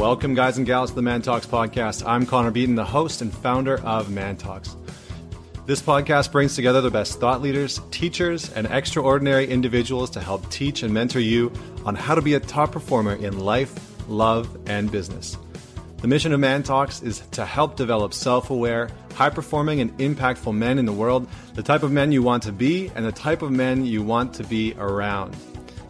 Welcome, guys and gals, to the Man Talks podcast. I'm Connor Beaton, the host and founder of Man Talks. This podcast brings together the best thought leaders, teachers, and extraordinary individuals to help teach and mentor you on how to be a top performer in life, love, and business. The mission of Man Talks is to help develop self aware, high performing, and impactful men in the world, the type of men you want to be, and the type of men you want to be around.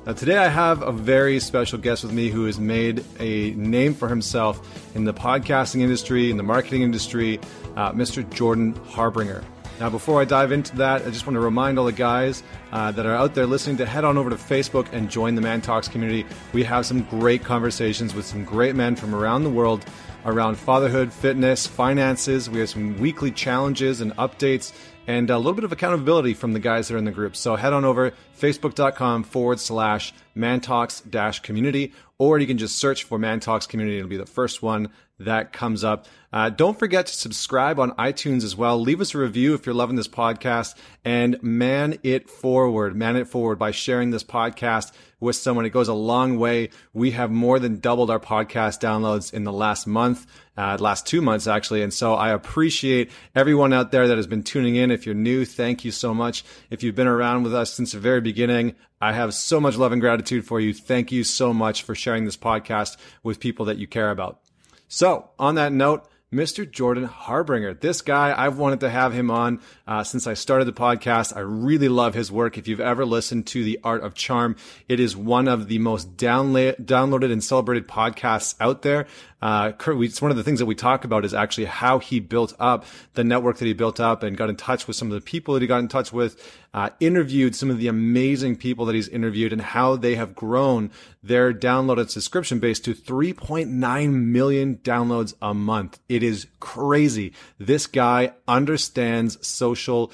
Now, today I have a very special guest with me who has made a name for himself in the podcasting industry, in the marketing industry, uh, Mr. Jordan Harbinger. Now, before I dive into that, I just want to remind all the guys uh, that are out there listening to head on over to Facebook and join the Man Talks community. We have some great conversations with some great men from around the world around fatherhood, fitness, finances. We have some weekly challenges and updates and a little bit of accountability from the guys that are in the group. So head on over facebook.com forward slash mantalks dash community, or you can just search for Mantalks community. It'll be the first one that comes up. Uh, don't forget to subscribe on iTunes as well. Leave us a review if you're loving this podcast and man it forward, man it forward by sharing this podcast with someone. It goes a long way. We have more than doubled our podcast downloads in the last month, uh, last two months actually. And so I appreciate everyone out there that has been tuning in. If you're new, thank you so much. If you've been around with us since the very beginning, I have so much love and gratitude for you. Thank you so much for sharing this podcast with people that you care about. So on that note, Mr. Jordan Harbinger. This guy, I've wanted to have him on uh, since I started the podcast. I really love his work. If you've ever listened to The Art of Charm, it is one of the most downla- downloaded and celebrated podcasts out there. Uh, it's one of the things that we talk about is actually how he built up the network that he built up and got in touch with some of the people that he got in touch with, uh, interviewed some of the amazing people that he's interviewed and how they have grown their download and subscription base to 3.9 million downloads a month. It is crazy. This guy understands social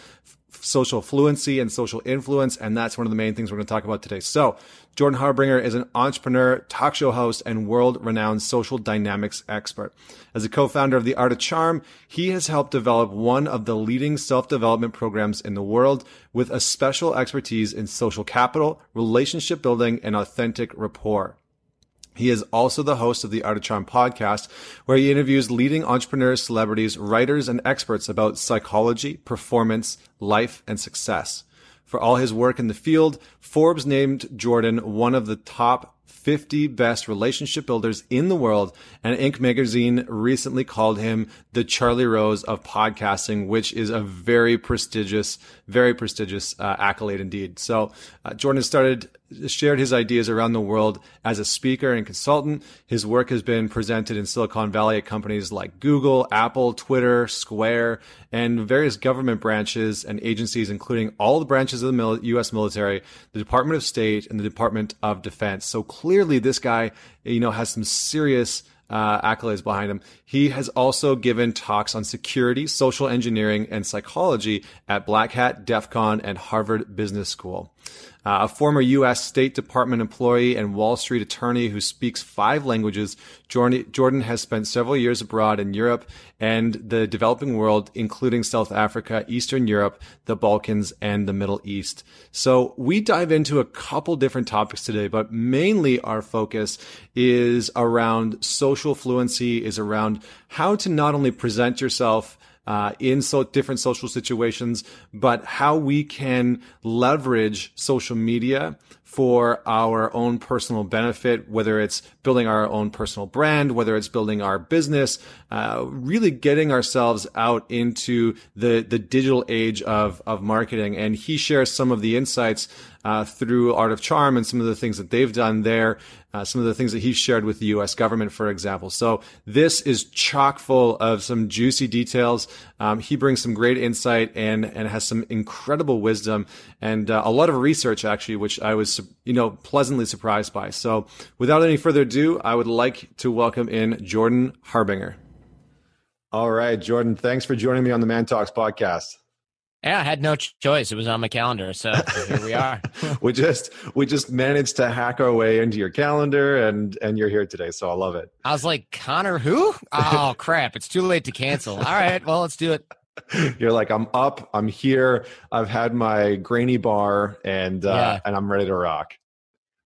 social fluency and social influence. And that's one of the main things we're going to talk about today. So Jordan Harbinger is an entrepreneur, talk show host, and world renowned social dynamics expert. As a co-founder of The Art of Charm, he has helped develop one of the leading self-development programs in the world with a special expertise in social capital, relationship building, and authentic rapport. He is also the host of the Art of Charm podcast, where he interviews leading entrepreneurs, celebrities, writers, and experts about psychology, performance, life, and success. For all his work in the field, Forbes named Jordan one of the top 50 best relationship builders in the world. And Inc. magazine recently called him the Charlie Rose of podcasting, which is a very prestigious, very prestigious uh, accolade indeed. So uh, Jordan started, shared his ideas around the world as a speaker and consultant. His work has been presented in Silicon Valley at companies like Google, Apple, Twitter, Square, and various government branches and agencies, including all the branches of the U.S. military, the Department of State, and the Department of Defense. So clearly, this guy, you know, has some serious uh, accolades behind him. He has also given talks on security, social engineering, and psychology at Black Hat, DEF CON, and Harvard Business School. Uh, a former U.S. State Department employee and Wall Street attorney who speaks five languages, Jordan has spent several years abroad in Europe and the developing world, including South Africa, Eastern Europe, the Balkans, and the Middle East. So we dive into a couple different topics today, but mainly our focus is around social fluency, is around how to not only present yourself uh, in so different social situations, but how we can leverage social media for our own personal benefit, whether it's building our own personal brand, whether it's building our business, uh, really getting ourselves out into the the digital age of of marketing. And he shares some of the insights uh, through Art of Charm and some of the things that they've done there, uh, some of the things that he's shared with the U.S. government, for example. So this is chock full of some juicy details. Um, he brings some great insight and and has some incredible wisdom and uh, a lot of research actually, which I was you know pleasantly surprised by. So without any further ado, I would like to welcome in Jordan Harbinger. All right, Jordan, thanks for joining me on the Man Talks podcast. Yeah, I had no choice. It was on my calendar, so here we are. we just we just managed to hack our way into your calendar, and and you're here today, so I love it. I was like, Connor, who? Oh crap! It's too late to cancel. All right, well, let's do it. You're like, I'm up, I'm here. I've had my grainy bar, and uh, yeah. and I'm ready to rock.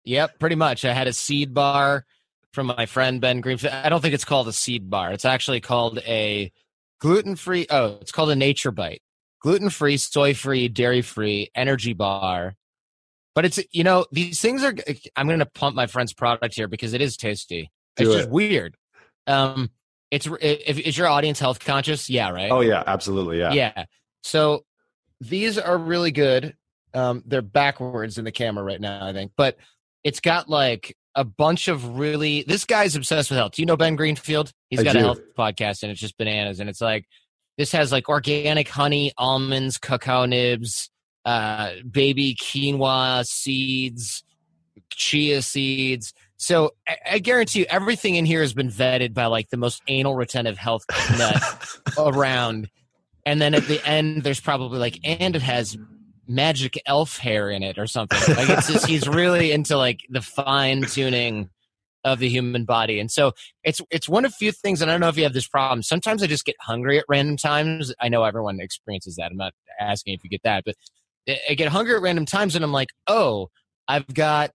Yep, pretty much. I had a seed bar from my friend Ben Greenfield. I don't think it's called a seed bar. It's actually called a gluten free. Oh, it's called a Nature Bite. Gluten free, soy free, dairy free energy bar. But it's you know these things are. I'm going to pump my friend's product here because it is tasty. Do it's it. just weird. Um, it's if is your audience health conscious? Yeah, right. Oh yeah, absolutely. Yeah. Yeah. So these are really good. Um, they're backwards in the camera right now, I think, but it's got like a bunch of really. This guy's obsessed with health. Do you know Ben Greenfield? He's I got a health podcast, and it's just bananas. And it's like this has like organic honey, almonds, cacao nibs, uh, baby quinoa seeds, chia seeds. So I, I guarantee you, everything in here has been vetted by like the most anal retentive health nut around. And then at the end, there's probably like, and it has magic elf hair in it or something. Like it's just, he's really into like the fine tuning of the human body. And so it's, it's one of few things. And I don't know if you have this problem. Sometimes I just get hungry at random times. I know everyone experiences that. I'm not asking if you get that, but I get hungry at random times and I'm like, oh, I've got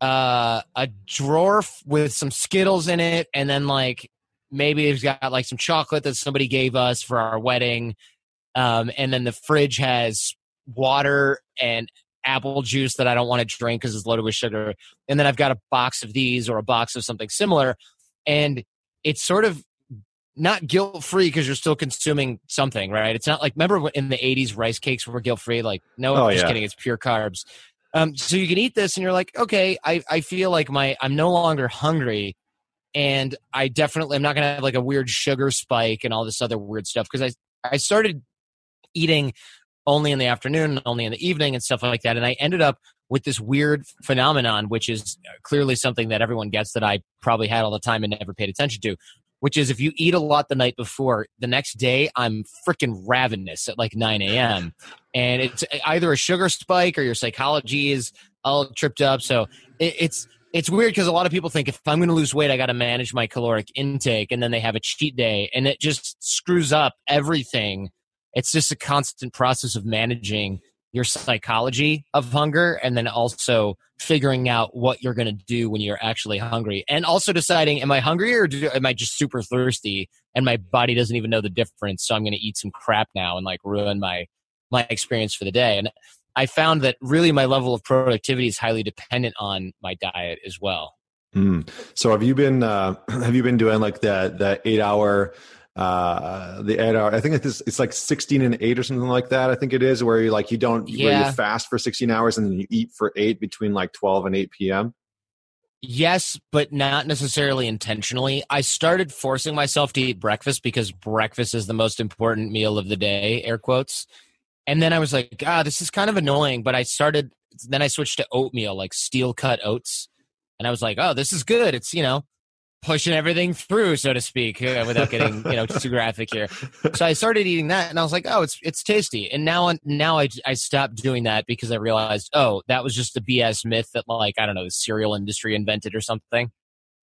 uh, a drawer with some Skittles in it, and then like maybe it's got like some chocolate that somebody gave us for our wedding, um, and then the fridge has water and apple juice that I don't want to drink because it's loaded with sugar, and then I've got a box of these or a box of something similar, and it's sort of not guilt free because you're still consuming something, right? It's not like remember in the '80s rice cakes were guilt free. Like, no, Oh, just yeah. kidding. It's pure carbs. Um, so you can eat this, and you're like, okay, I I feel like my I'm no longer hungry, and I definitely I'm not gonna have like a weird sugar spike and all this other weird stuff because I I started eating only in the afternoon, only in the evening, and stuff like that, and I ended up with this weird phenomenon, which is clearly something that everyone gets that I probably had all the time and never paid attention to, which is if you eat a lot the night before, the next day I'm freaking ravenous at like 9 a.m. And it's either a sugar spike or your psychology is all tripped up. So it, it's it's weird because a lot of people think if I'm going to lose weight, I got to manage my caloric intake, and then they have a cheat day, and it just screws up everything. It's just a constant process of managing your psychology of hunger and then also figuring out what you're going to do when you're actually hungry and also deciding am i hungry or do, am i just super thirsty and my body doesn't even know the difference so i'm going to eat some crap now and like ruin my my experience for the day and i found that really my level of productivity is highly dependent on my diet as well Mm. So have you been uh, have you been doing like the the eight hour uh the eight hour i think it's it's like 16 and 8 or something like that i think it is where you like you don't where Yeah. you fast for 16 hours and then you eat for 8 between like 12 and 8 p.m Yes, but not necessarily intentionally. I started forcing myself to eat breakfast because breakfast is the most important meal of the day, air quotes. And then I was like, ah, this is kind of annoying. But I started, then I switched to oatmeal, like steel cut oats. And I was like, oh, this is good. It's, you know, pushing everything through, so to speak, uh, without getting, you know, too graphic here. So I started eating that and I was like, oh, it's, it's tasty. And now, now I, I stopped doing that because I realized, oh, that was just a BS myth that like, I don't know, the cereal industry invented or something.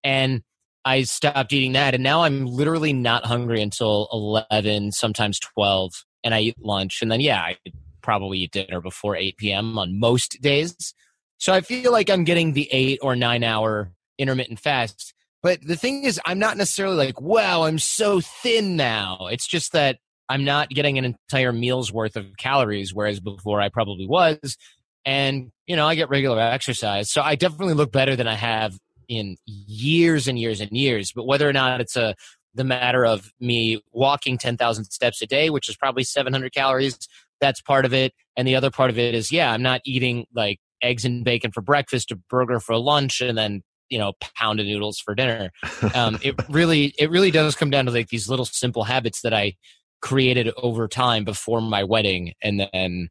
And I stopped eating that. And now I'm literally not hungry until 11, sometimes 12. And I eat lunch. And then, yeah, I probably eat dinner before 8 p.m. on most days. So I feel like I'm getting the eight or nine hour intermittent fast. But the thing is, I'm not necessarily like, wow, I'm so thin now. It's just that I'm not getting an entire meal's worth of calories, whereas before I probably was. And, you know, I get regular exercise. So I definitely look better than I have in years and years and years. But whether or not it's a the matter of me walking 10,000 steps a day, which is probably 700 calories, that's part of it. And the other part of it is, yeah, I'm not eating like eggs and bacon for breakfast, a burger for lunch, and then you know pound of noodles for dinner. Um, it really, it really does come down to like these little simple habits that I created over time before my wedding, and then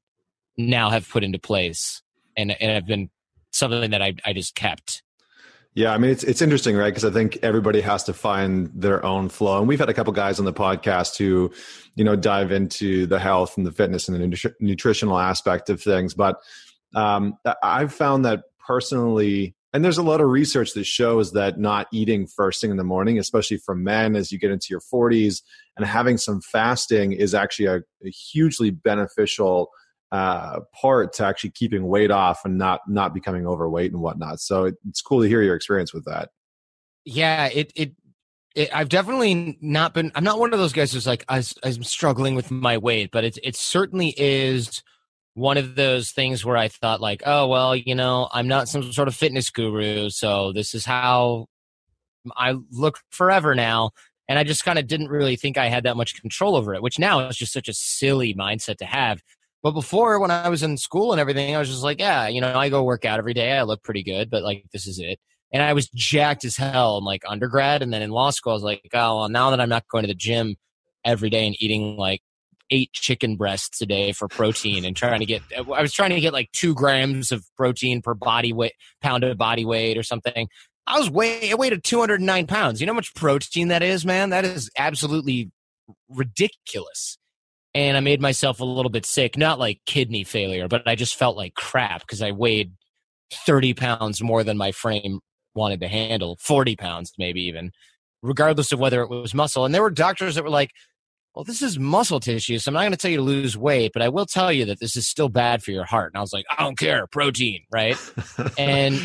now have put into place, and and have been something that I I just kept. Yeah, I mean it's it's interesting, right? Because I think everybody has to find their own flow, and we've had a couple guys on the podcast who, you know, dive into the health and the fitness and the nutri- nutritional aspect of things. But um, I've found that personally, and there's a lot of research that shows that not eating first thing in the morning, especially for men as you get into your 40s, and having some fasting is actually a, a hugely beneficial uh, part to actually keeping weight off and not not becoming overweight and whatnot. So it, it's cool to hear your experience with that. Yeah, it it it, I've definitely not been. I'm not one of those guys who's like I, I'm struggling with my weight, but it it certainly is one of those things where I thought like, oh well, you know, I'm not some sort of fitness guru, so this is how I look forever now. And I just kind of didn't really think I had that much control over it, which now is just such a silly mindset to have. But before, when I was in school and everything, I was just like, yeah, you know, I go work out every day. I look pretty good, but like, this is it and I was jacked as hell in like undergrad, and then in law school, I was like, oh, well, now that I'm not going to the gym every day and eating like eight chicken breasts a day for protein and trying to get, I was trying to get like two grams of protein per body weight, pound of body weight or something. I was way, I weighed at 209 pounds. You know how much protein that is, man? That is absolutely ridiculous. And I made myself a little bit sick, not like kidney failure, but I just felt like crap because I weighed 30 pounds more than my frame wanted to handle 40 pounds, maybe even, regardless of whether it was muscle. And there were doctors that were like, well, this is muscle tissue, so I'm not going to tell you to lose weight, but I will tell you that this is still bad for your heart. And I was like, I don't care, protein, right? and,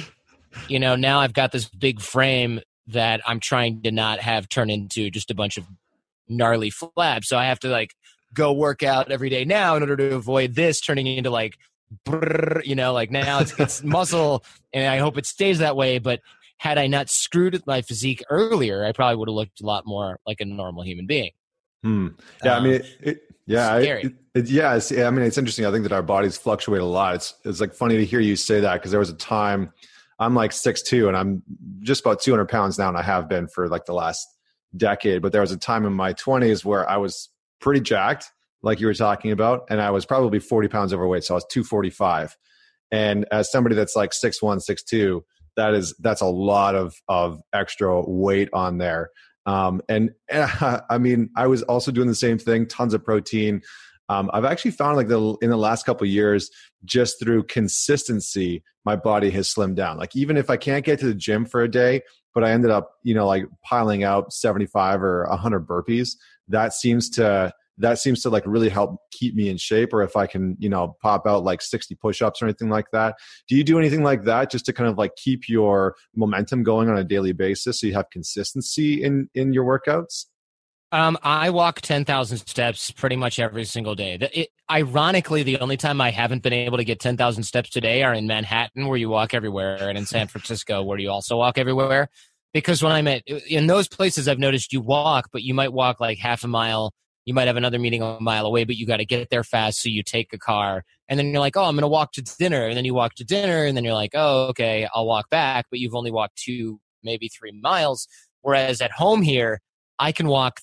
you know, now I've got this big frame that I'm trying to not have turn into just a bunch of gnarly flabs. So I have to like go work out every day now in order to avoid this turning into like you know, like now it's, it's muscle, and I hope it stays that way. But had I not screwed with my physique earlier, I probably would have looked a lot more like a normal human being. Hmm. Yeah, um, I mean, it, it, yeah, it, it, yeah. It's, I mean, it's interesting. I think that our bodies fluctuate a lot. It's it's like funny to hear you say that because there was a time I'm like six two and I'm just about 200 pounds now, and I have been for like the last decade. But there was a time in my 20s where I was pretty jacked like you were talking about, and I was probably 40 pounds overweight, so I was 245. And as somebody that's like six one, six two, that is that's a lot of of extra weight on there. Um, and, and I mean, I was also doing the same thing, tons of protein. Um, I've actually found like the in the last couple years, just through consistency, my body has slimmed down. Like even if I can't get to the gym for a day, but I ended up, you know, like piling out 75 or 100 burpees, that seems to that seems to like really help keep me in shape or if i can you know pop out like 60 push-ups or anything like that do you do anything like that just to kind of like keep your momentum going on a daily basis so you have consistency in in your workouts um, I walk 10,000 steps pretty much every single day. It, ironically, the only time I haven't been able to get 10,000 steps today are in Manhattan, where you walk everywhere, and in San Francisco, where you also walk everywhere. Because when I'm at, in those places, I've noticed you walk, but you might walk like half a mile you might have another meeting a mile away, but you got to get there fast. So you take a car and then you're like, oh, I'm going to walk to dinner. And then you walk to dinner and then you're like, oh, okay, I'll walk back. But you've only walked two, maybe three miles. Whereas at home here, I can walk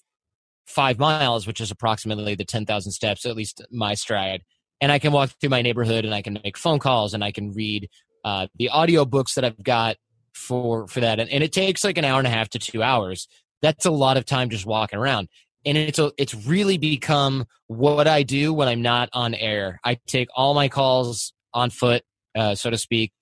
five miles, which is approximately the 10,000 steps, at least my stride. And I can walk through my neighborhood and I can make phone calls and I can read uh, the audio books that I've got for for that. And, and it takes like an hour and a half to two hours. That's a lot of time just walking around and it's a, it's really become what I do when I'm not on air. I take all my calls on foot, uh, so to speak,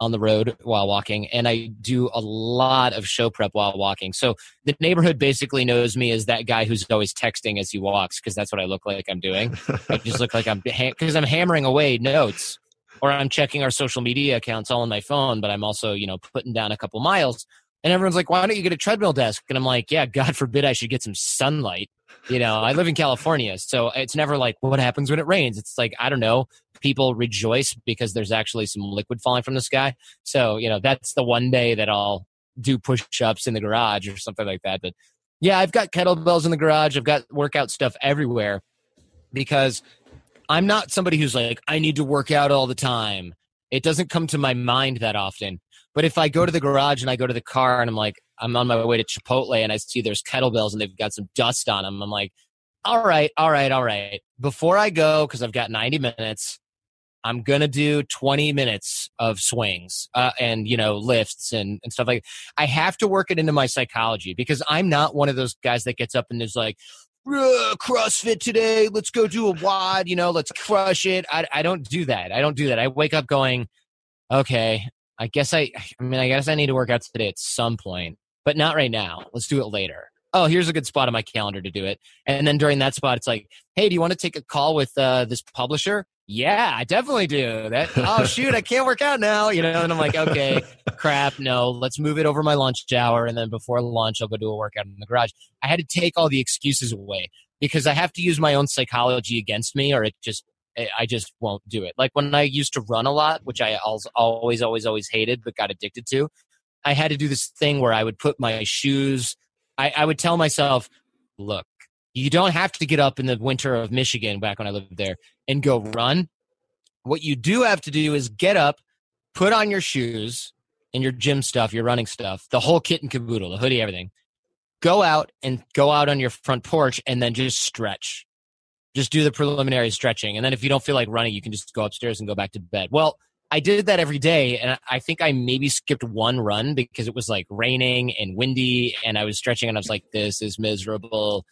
on the road while walking, and I do a lot of show prep while walking. So the neighborhood basically knows me as that guy who's always texting as he walks because that's what I look like I'm doing. I just look like I'm because I'm hammering away notes. Or I'm checking our social media accounts all on my phone, but I'm also, you know, putting down a couple miles and everyone's like, why don't you get a treadmill desk? And I'm like, yeah, God forbid I should get some sunlight. You know, I live in California, so it's never like, what happens when it rains? It's like, I don't know. People rejoice because there's actually some liquid falling from the sky. So, you know, that's the one day that I'll do push ups in the garage or something like that. But yeah, I've got kettlebells in the garage. I've got workout stuff everywhere because I'm not somebody who's like, I need to work out all the time. It doesn't come to my mind that often. But if I go to the garage and I go to the car and I'm like, I'm on my way to Chipotle and I see there's kettlebells and they've got some dust on them, I'm like, all right, all right, all right. Before I go, because I've got 90 minutes, I'm gonna do 20 minutes of swings uh, and you know lifts and, and stuff like. That. I have to work it into my psychology because I'm not one of those guys that gets up and is like, CrossFit today. Let's go do a WOD. You know, let's crush it. I, I don't do that. I don't do that. I wake up going, okay, I guess I, I mean, I guess I need to work out today at some point, but not right now. Let's do it later. Oh, here's a good spot on my calendar to do it. And then during that spot, it's like, hey, do you want to take a call with uh, this publisher? yeah, I definitely do. That oh shoot, I can't work out now, you know. And I'm like, okay, crap, no, let's move it over my lunch hour, and then before lunch, I'll go do a workout in the garage. I had to take all the excuses away because I have to use my own psychology against me, or it just I just won't do it. Like when I used to run a lot, which I always, always, always, hated, but got addicted to. I had to do this thing where I would put my shoes. I, I would tell myself, look, you don't have to get up in the winter of Michigan back when I lived there and go run. What you do have to do is get up, put on your shoes and your gym stuff, your running stuff, the whole kit and caboodle, the hoodie, everything. Go out and go out on your front porch and then just stretch. Just do the preliminary stretching. And then if you don't feel like running, you can just go upstairs and go back to bed. Well, I did that every day, and I think I maybe skipped one run because it was like raining and windy, and I was stretching, and I was like, "This is miserable."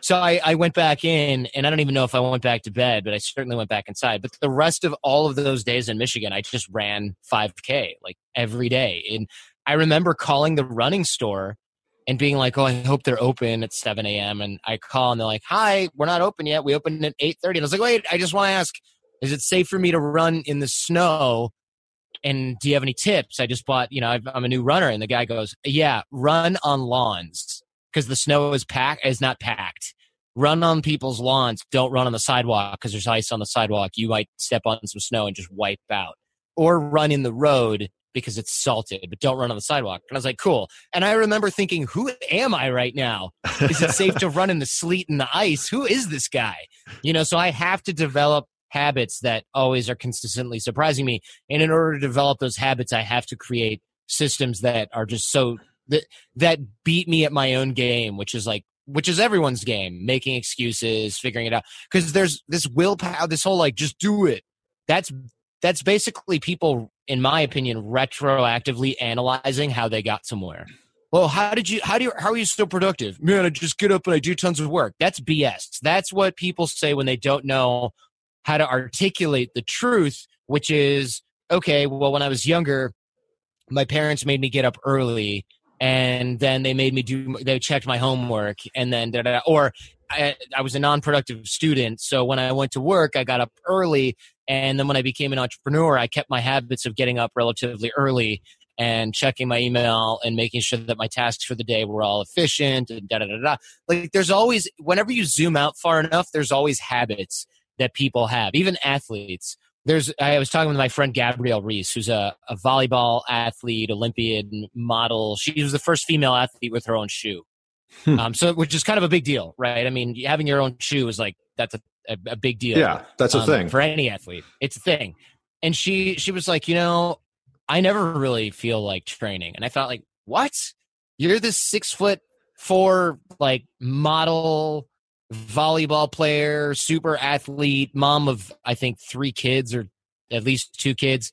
So I, I went back in, and I don't even know if I went back to bed, but I certainly went back inside. But the rest of all of those days in Michigan, I just ran 5K like every day. And I remember calling the running store and being like, "Oh, I hope they're open at 7 a.m." And I call, and they're like, "Hi, we're not open yet. We opened at 8:30." And I was like, "Wait, I just want to ask, is it safe for me to run in the snow?" And do you have any tips? I just bought, you know, I'm a new runner, and the guy goes, "Yeah, run on lawns." because the snow is packed is not packed. Run on people's lawns. Don't run on the sidewalk because there's ice on the sidewalk. You might step on some snow and just wipe out. Or run in the road because it's salted, but don't run on the sidewalk. And I was like, cool. And I remember thinking, who am I right now? Is it safe to run in the sleet and the ice? Who is this guy? You know, so I have to develop habits that always are consistently surprising me. And in order to develop those habits, I have to create systems that are just so that that beat me at my own game, which is like which is everyone's game, making excuses, figuring it out. Because there's this willpower, this whole like just do it. That's that's basically people, in my opinion, retroactively analyzing how they got somewhere. Well, how did you? How do you? How are you so productive? Man, I just get up and I do tons of work. That's BS. That's what people say when they don't know how to articulate the truth, which is okay. Well, when I was younger, my parents made me get up early and then they made me do they checked my homework and then da, da, or I, I, was a non-productive student so when i went to work i got up early and then when i became an entrepreneur i kept my habits of getting up relatively early and checking my email and making sure that my tasks for the day were all efficient and da da da da like there's always whenever you zoom out far enough there's always habits that people have even athletes there's I was talking with my friend Gabrielle Reece, who's a, a volleyball athlete, Olympian model. She was the first female athlete with her own shoe. Hmm. Um, so which is kind of a big deal, right? I mean, having your own shoe is like that's a, a, a big deal. Yeah, that's a um, thing for any athlete. It's a thing. And she she was like, you know, I never really feel like training, and I thought like, what? You're this six foot four like model volleyball player, super athlete, mom of I think three kids or at least two kids,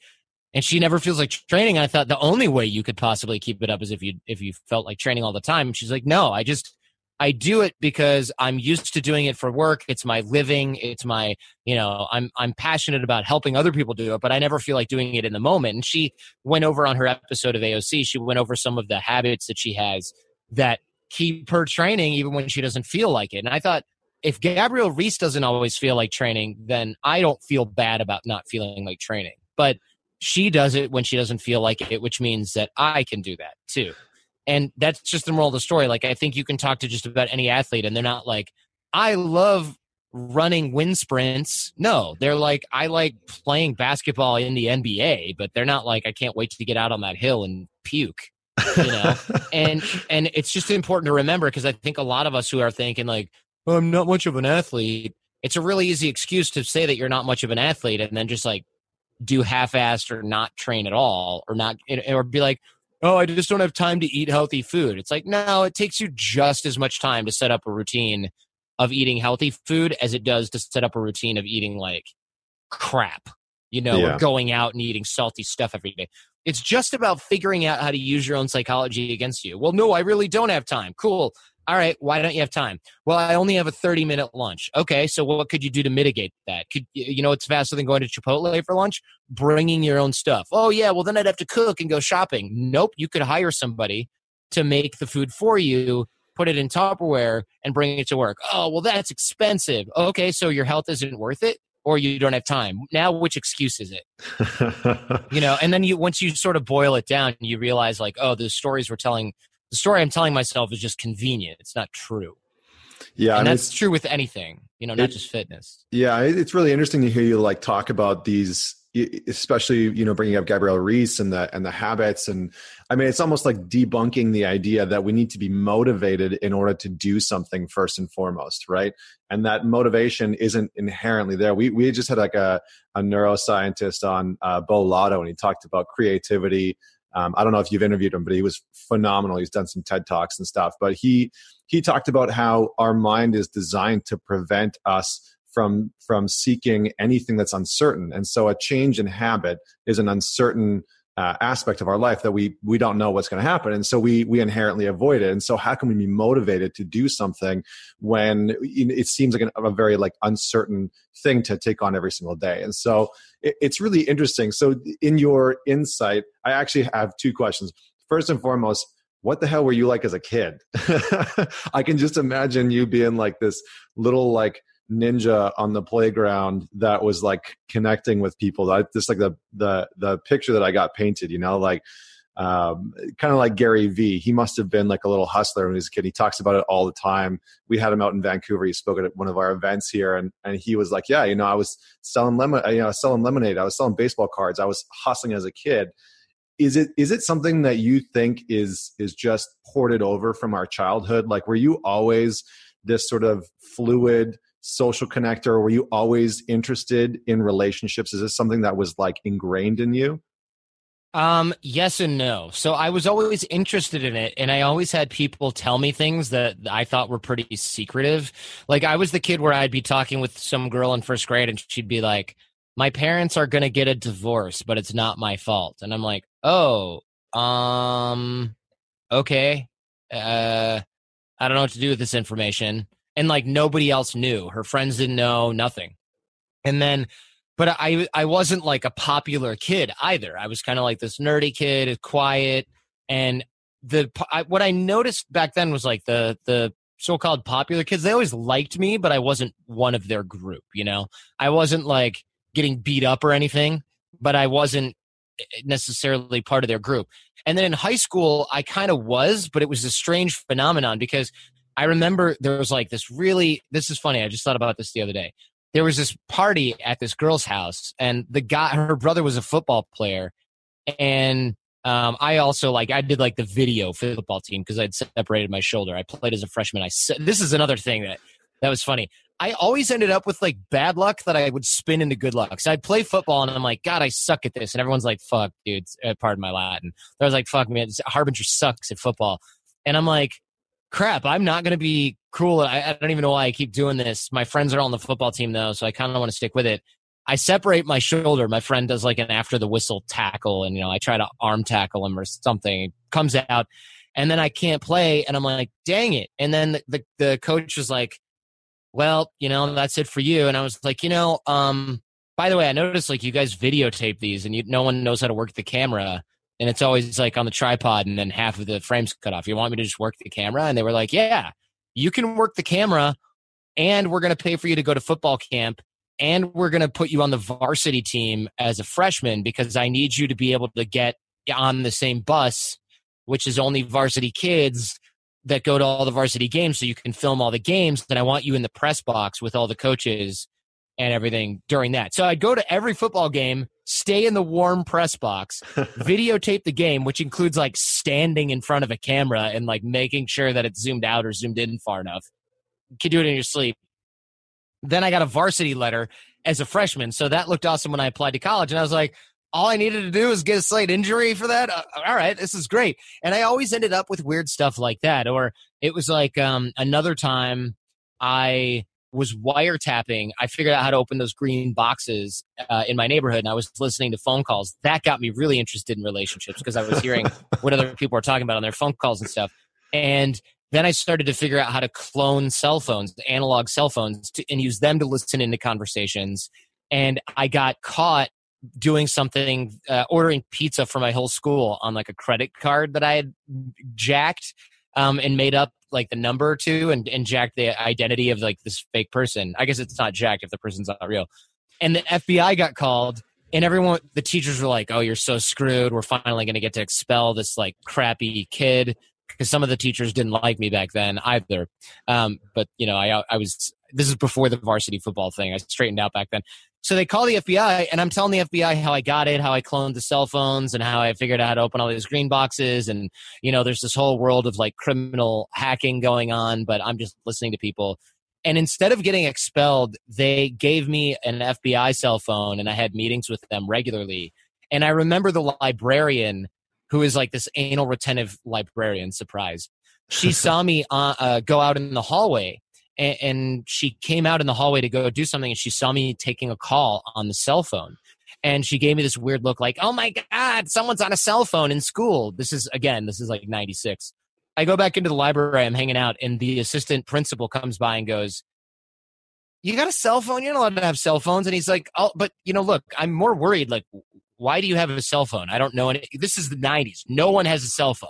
and she never feels like training. I thought the only way you could possibly keep it up is if you if you felt like training all the time. And she's like, no, I just I do it because I'm used to doing it for work. It's my living. It's my, you know, I'm I'm passionate about helping other people do it, but I never feel like doing it in the moment. And she went over on her episode of AOC. She went over some of the habits that she has that keep her training even when she doesn't feel like it. And I thought, if Gabrielle Reece doesn't always feel like training, then I don't feel bad about not feeling like training. But she does it when she doesn't feel like it, which means that I can do that too. And that's just the moral of the story. Like, I think you can talk to just about any athlete, and they're not like, I love running wind sprints. No, they're like, I like playing basketball in the NBA, but they're not like, I can't wait to get out on that hill and puke you know and and it's just important to remember because i think a lot of us who are thinking like oh, i'm not much of an athlete it's a really easy excuse to say that you're not much of an athlete and then just like do half-assed or not train at all or not or be like oh i just don't have time to eat healthy food it's like no it takes you just as much time to set up a routine of eating healthy food as it does to set up a routine of eating like crap you know yeah. or going out and eating salty stuff every day it's just about figuring out how to use your own psychology against you. Well, no, I really don't have time. Cool. All right, why don't you have time? Well, I only have a 30 minute lunch. Okay, so what could you do to mitigate that? Could you know it's faster than going to Chipotle for lunch? Bringing your own stuff. Oh yeah, well then I'd have to cook and go shopping. Nope, you could hire somebody to make the food for you, put it in Tupperware and bring it to work. Oh, well that's expensive. Okay, so your health isn't worth it. or you don't have time. Now, which excuse is it? you know, and then you once you sort of boil it down, you realize like, oh, the stories we're telling, the story I'm telling myself is just convenient. It's not true. Yeah, and that's true with anything, you know, not it, just fitness. Yeah, it's really interesting to hear you like talk about these especially you know bringing up Gabrielle Reece and the and the habits and I mean it's almost like debunking the idea that we need to be motivated in order to do something first and foremost right and that motivation isn't inherently there we we just had like a a neuroscientist on uh, Beau Lotto and he talked about creativity um, I don't know if you've interviewed him but he was phenomenal. He's done some TED talks and stuff but he he talked about how our mind is designed to prevent us from from seeking anything that's uncertain. And so a change in habit is an uncertain uh, aspect of our life that we we don't know what's going to happen. And so we we inherently avoid it. And so how can we be motivated to do something when it seems like an, a very like uncertain thing to take on every single day? And so it, it's really interesting. So in your insight i actually have two questions. First and foremost what the hell were you like as a kid? I can just imagine you being like this little like ninja on the playground that was like connecting with people. I just like the the the picture that I got painted, you know, like um, kind of like Gary Vee. He must have been like a little hustler when he was a kid. He talks about it all the time. We had him out in Vancouver. He spoke at one of our events here, and and he was like, "Yeah, you know, I was selling lemon, you know, selling lemonade. I was selling baseball cards. I was hustling as a kid." Is it is it something that you think is is just ported over from our childhood? Like, were you always this sort of fluid? Social connector? Were you always interested in relationships? Is this something that was like ingrained in you? Um, yes and no. So I was always interested in it, and I always had people tell me things that I thought were pretty secretive. Like I was the kid where I'd be talking with some girl in first grade, and she'd be like, "My parents are gonna get a divorce, but it's not my fault." And I'm like, "Oh, um, okay. Uh, I don't know what to do with this information." And like nobody else knew. Her friends didn't know, nothing. And then but I I wasn't like a popular kid either. I was kind of like this nerdy kid, quiet, and the I, what I noticed back then was like the the so-called popular kids. They always liked me, but I wasn't one of their group. You know, I wasn't like getting beat up or anything, but I wasn't eh, necessarily part of their group. And then in high school, I kind of was, but it was a strange phenomenon because I remember there was like this really, this is funny. I just thought about this the other day. There was this party at this girl's house, and the guy, her brother was a football player. And um, I also like, I did like the video for the football team because I'd separated my shoulder. I played as a freshman. I, this is another thing that, that was funny. I always ended up with like bad luck that I would spin into good luck. So I'd play football and I'm like, God, I suck at this. And everyone's like, fuck, dude, uh, pardon my Latin. I was like, fuck, man, Harbinger sucks at football. And I'm like, crap, I'm not going to be cruel. I, I, don't even know why I keep doing this. My friends are on the football team though, so I kind of want to stick with it. I separate my shoulder. My friend does like an after the whistle tackle, and you know I try to arm tackle him or something. It comes out, and then I can't play, and I'm like, dang it. And then the, the, the coach was like, well, you know, that's it for you. And I was like, you know, um, by the way, I noticed like you guys videotape these, and you, no one knows how to work the camera and it's always like on the tripod and then half of the frames cut off. You want me to just work the camera? And they were like, Yeah, you can work the camera and we're going to pay for you to go to football camp and we're going to put you on the varsity team as a freshman because I need you to be able to get on the same bus, which is only varsity kids that go to all the varsity games so you can film all the games. Then I want you in the press box with all the coaches and everything during that. So I'd go to every football game stay in the warm press box, videotape the game, which includes like standing in front of a camera and like making sure that it's zoomed out or zoomed in far enough. You can do it in your sleep. Then I got a varsity letter as a freshman. So that looked awesome when I applied to college. And I was like, all I needed to do was get a slight injury for that. Uh, all right, this is great. And I always ended up with weird stuff like that. Or it was like um, another time I was wiretapping. I figured out how to open those green boxes uh, in my neighborhood, and I was listening to phone calls. That got me really interested in relationships because I was hearing what other people were talking about on their phone calls and stuff. And then I started to figure out how to clone cell phones, analog cell phones, to, and use them to listen into conversations. And I got caught doing something, uh, ordering pizza for my whole school on like a credit card that I had jacked um, and made up like the number to and, and jacked the identity of like this fake person. I guess it's not jacked if the person's not real. and the FBI got called, and everyone, the teachers were like, "Oh, you're so screwed. We're finally going to get to expel this like crappy kid." Because some of the teachers didn't like me back then either. Um, but you know, I I was this is before the varsity football thing. I straightened out back then. So they call the FBI, and I'm telling the FBI how I got it, how I cloned the cell phones, and how I figured out how to open all these green boxes. And, you know, there's this whole world of like criminal hacking going on, but I'm just listening to people. And instead of getting expelled, they gave me an FBI cell phone, and I had meetings with them regularly. And I remember the librarian, who is like this anal retentive librarian, surprise. She saw me uh, uh, go out in the hallway and, and she came out in the hallway to go do something and she saw me taking a call on the cell phone. And she gave me this weird look like oh my god someone's on a cell phone in school. This is again this is like 96 i go back into the library i'm hanging out and the assistant principal comes by and goes you got a cell phone? You're not allowed to have cell phones. And he's like oh but you know look i'm more worried like why do you have a cell phone? I don't know any this is the 90s no one has a cell phone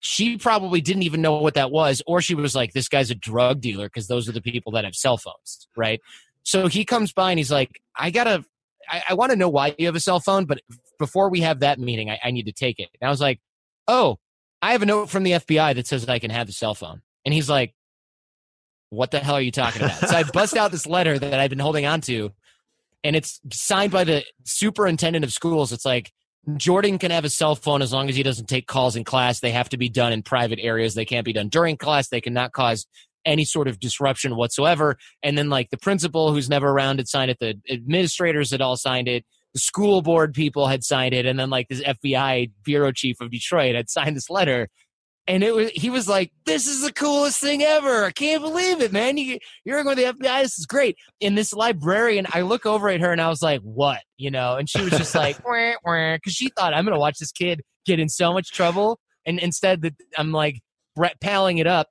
she probably didn't even know what that was, or she was like, this guy's a drug dealer because those are the people that have cell phones, right? So he comes by and he's like, I gotta, I, I want to know why you have a cell phone, but before we have that meeting, I, I need to take it. And I was like, oh, I have a note from the FBI that says that I can have the cell phone. And he's like, what the hell are you talking about? so I bust out this letter that I've been holding on to, and it's signed by the superintendent of schools. It's like, Jordan can have a cell phone as long as he doesn't take calls in class. They have to be done in private areas. They can't be done during class. They cannot cause any sort of disruption whatsoever. And then, like, the principal who's never around had signed it, the administrators had all signed it, the school board people had signed it, and then, like, this FBI bureau chief of Detroit had signed this letter and it was he was like, "This is the coolest thing ever! I can't believe it, man! You, you're going to the FBI. This is great." In this librarian, I look over at her and I was like, "What?" You know, and she was just like, because she thought I'm going to watch this kid get in so much trouble, and instead, that I'm like Brett palling it up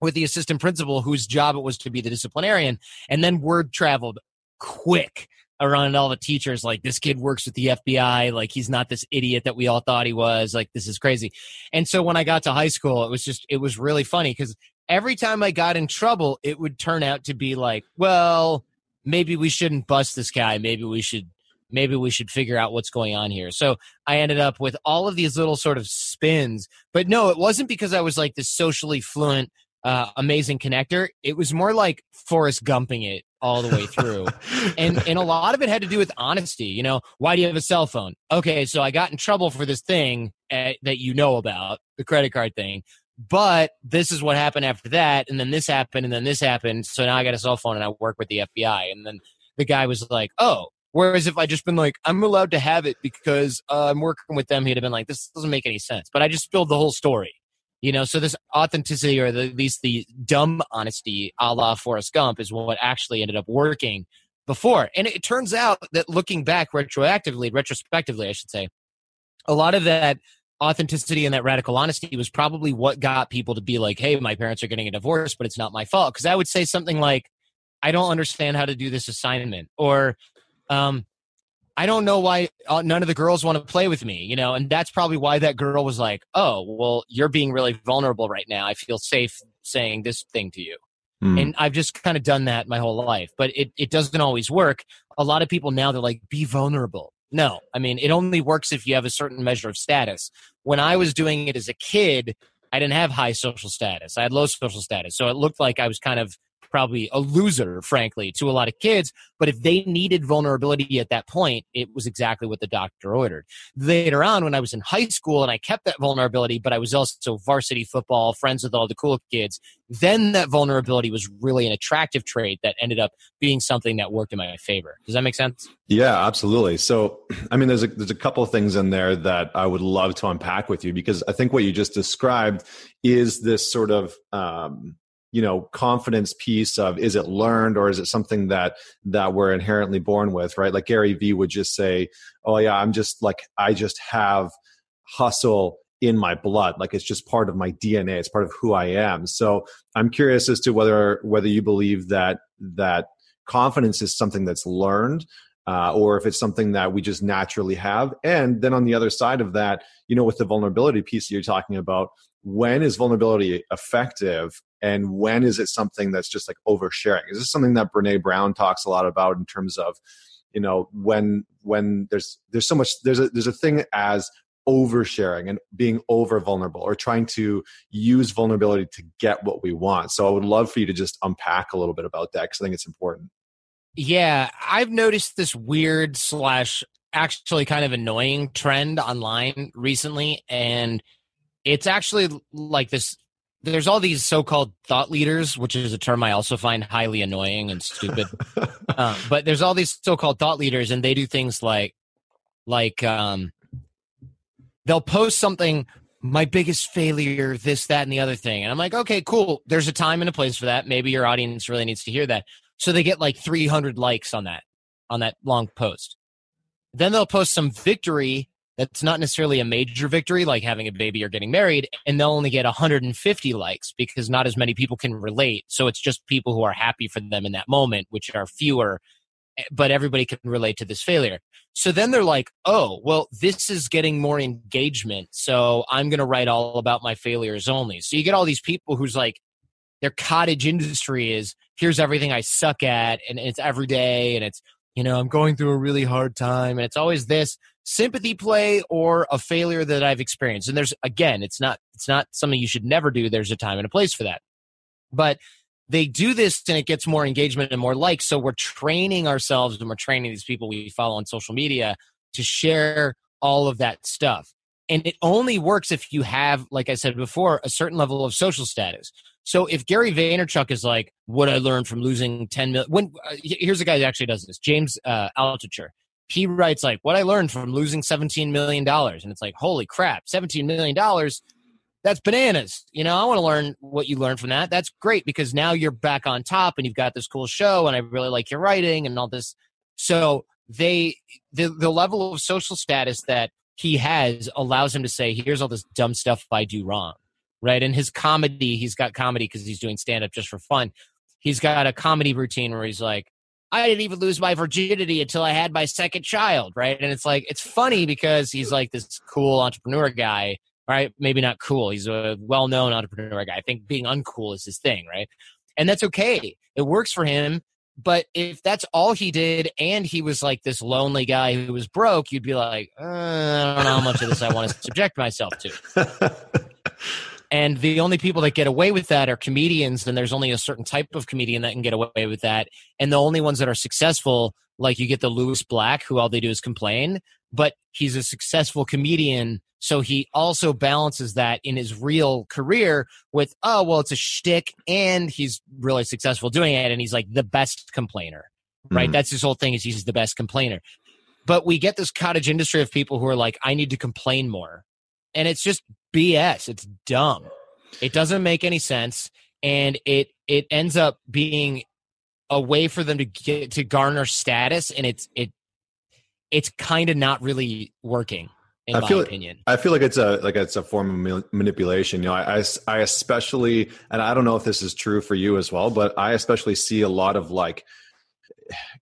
with the assistant principal, whose job it was to be the disciplinarian, and then word traveled quick around all the teachers like this kid works with the FBI like he's not this idiot that we all thought he was like this is crazy. And so when I got to high school it was just it was really funny cuz every time I got in trouble it would turn out to be like well maybe we shouldn't bust this guy. Maybe we should maybe we should figure out what's going on here. So I ended up with all of these little sort of spins. But no it wasn't because I was like this socially fluent uh, amazing connector. It was more like Forrest Gumping it all the way through, and and a lot of it had to do with honesty. You know, why do you have a cell phone? Okay, so I got in trouble for this thing at, that you know about, the credit card thing. But this is what happened after that, and then this happened, and then this happened. So now I got a cell phone, and I work with the FBI. And then the guy was like, "Oh." Whereas if I just been like, I'm allowed to have it because uh, I'm working with them, he'd have been like, this doesn't make any sense. But I just spilled the whole story you know, so this authenticity, or the, at least the dumb honesty, a la Forrest Gump, is what actually ended up working before. And it turns out that looking back retroactively, retrospectively, I should say, a lot of that authenticity and that radical honesty was probably what got people to be like, "Hey, my parents are getting a divorce, but it's not my fault." Because I would say something like, "I don't understand how to do this assignment," or um, I don't know why uh, none of the girls want to play with me, you know, and that's probably why that girl was like, "Oh, well, you're being really vulnerable right now. I feel safe saying this thing to you." Mm. And I've just kind of done that my whole life, but it it doesn't always work. A lot of people now they're like, "Be vulnerable." No, I mean, it only works if you have a certain measure of status. When I was doing it as a kid, I didn't have high social status. I had low social status. So it looked like I was kind of probably a loser, frankly, to a lot of kids. But if they needed vulnerability at that point, it was exactly what the doctor ordered. Later on, when I was in high school and I kept that vulnerability, but I was also varsity football, friends with all the cool kids, then that vulnerability was really an attractive trait that ended up being something that worked in my favor. Does that make sense? Yeah, absolutely. So, I mean, there's a, there's a couple of things in there that I would love to unpack with you because I think what you just described is this sort of um, you know confidence piece of is it learned or is it something that that we're inherently born with right? Like gary vee would just say oh yeah i'm just like i just have hustle in my blood. Like it's just part of my dna it's part of who i am. So i'm curious as to whether whether you believe that that confidence is something that's learned uh, or if it's something that we just naturally have. And then on the other side of that you know with the vulnerability piece that you're talking about when is vulnerability effective and when is it something that's just like oversharing? Is this something that brene brown talks a lot about in terms of you know when when there's there's so much there's a there's a thing as oversharing and being over vulnerable or trying to use vulnerability to get what we want. So i would love for you to just unpack a little bit about that because i think it's important. Yeah i've noticed this weird slash actually kind of annoying trend online recently and it's actually like this there's all these so-called thought leaders which is a term i also find highly annoying and stupid. Uh, but there's all these so-called thought leaders and they do things like like um they'll post something my biggest failure this that and the other thing. And i'm like okay cool. There's a time and a place for that. Maybe your audience really needs to hear that. So they get like 300 likes on that on that long post. Then they'll post some victory that's not necessarily a major victory like having a baby or getting married and they'll only get 150 likes because not as many people can relate. So it's just people who are happy for them in that moment which are fewer eh, but everybody can relate to this failure. So then they're like oh well this is getting more engagement so i'm going to write all about my failures only. So you get all these people who's like their cottage industry is here's everything i suck at and it's every day and it's you know i'm going through a really hard time and it's always this sympathy play or a failure that I've experienced. And there's again, it's not it's not something you should never do. There's a time and a place for that. But they do this and it gets more engagement and more likes. So we're training ourselves and we're training these people we follow on social media to share all of that stuff. And it only works if you have, like I said before, a certain level of social status. So if Gary Vaynerchuk is like, what I learned from losing 10 million, when, uh, here's a guy that actually does this, James uh, Altucher he writes like what I learned from losing 17 million dollars. And it's like holy crap 17 million dollars? That's bananas. You know I want to learn what you learned from that. That's great because now you're back on top and you've got this cool show and I really like your writing and all this. So they the the level of social status that he has allows him to say here's all this dumb stuff I do wrong right? And his comedy he's got comedy because he's doing stand up just for fun. He's got a comedy routine where he's like I didn't even lose my virginity until I had my second child, right? And it's like it's funny because he's like this cool entrepreneur guy, right? Maybe not cool. He's a well-known entrepreneur guy. I think being uncool is his thing, right? And that's okay. It works for him. But if that's all he did, and he was like this lonely guy who was broke, you'd be like, uh, I don't know how much of this I want to subject myself to. And the only people that get away with that are comedians, and there's only a certain type of comedian that can get away with that. And the only ones that are successful, like you get the Lewis Black, who all they do is complain, but he's a successful comedian. So he also balances that in his real career with, oh, well, it's a shtick, and he's really successful doing it, and he's like the best complainer, right? Mm-hmm. That's his whole thing is he's the best complainer. But we get this cottage industry of people who are like, I need to complain more and it's just BS. It's dumb. It doesn't make any sense, and it it ends up being a way for them to get to garner status, and it's it it's kind of not really working. In I my feel, opinion, I feel like it's a like it's a form of manipulation. You know, I, I, I especially, and I don't know if this is true for you as well, but I especially see a lot of like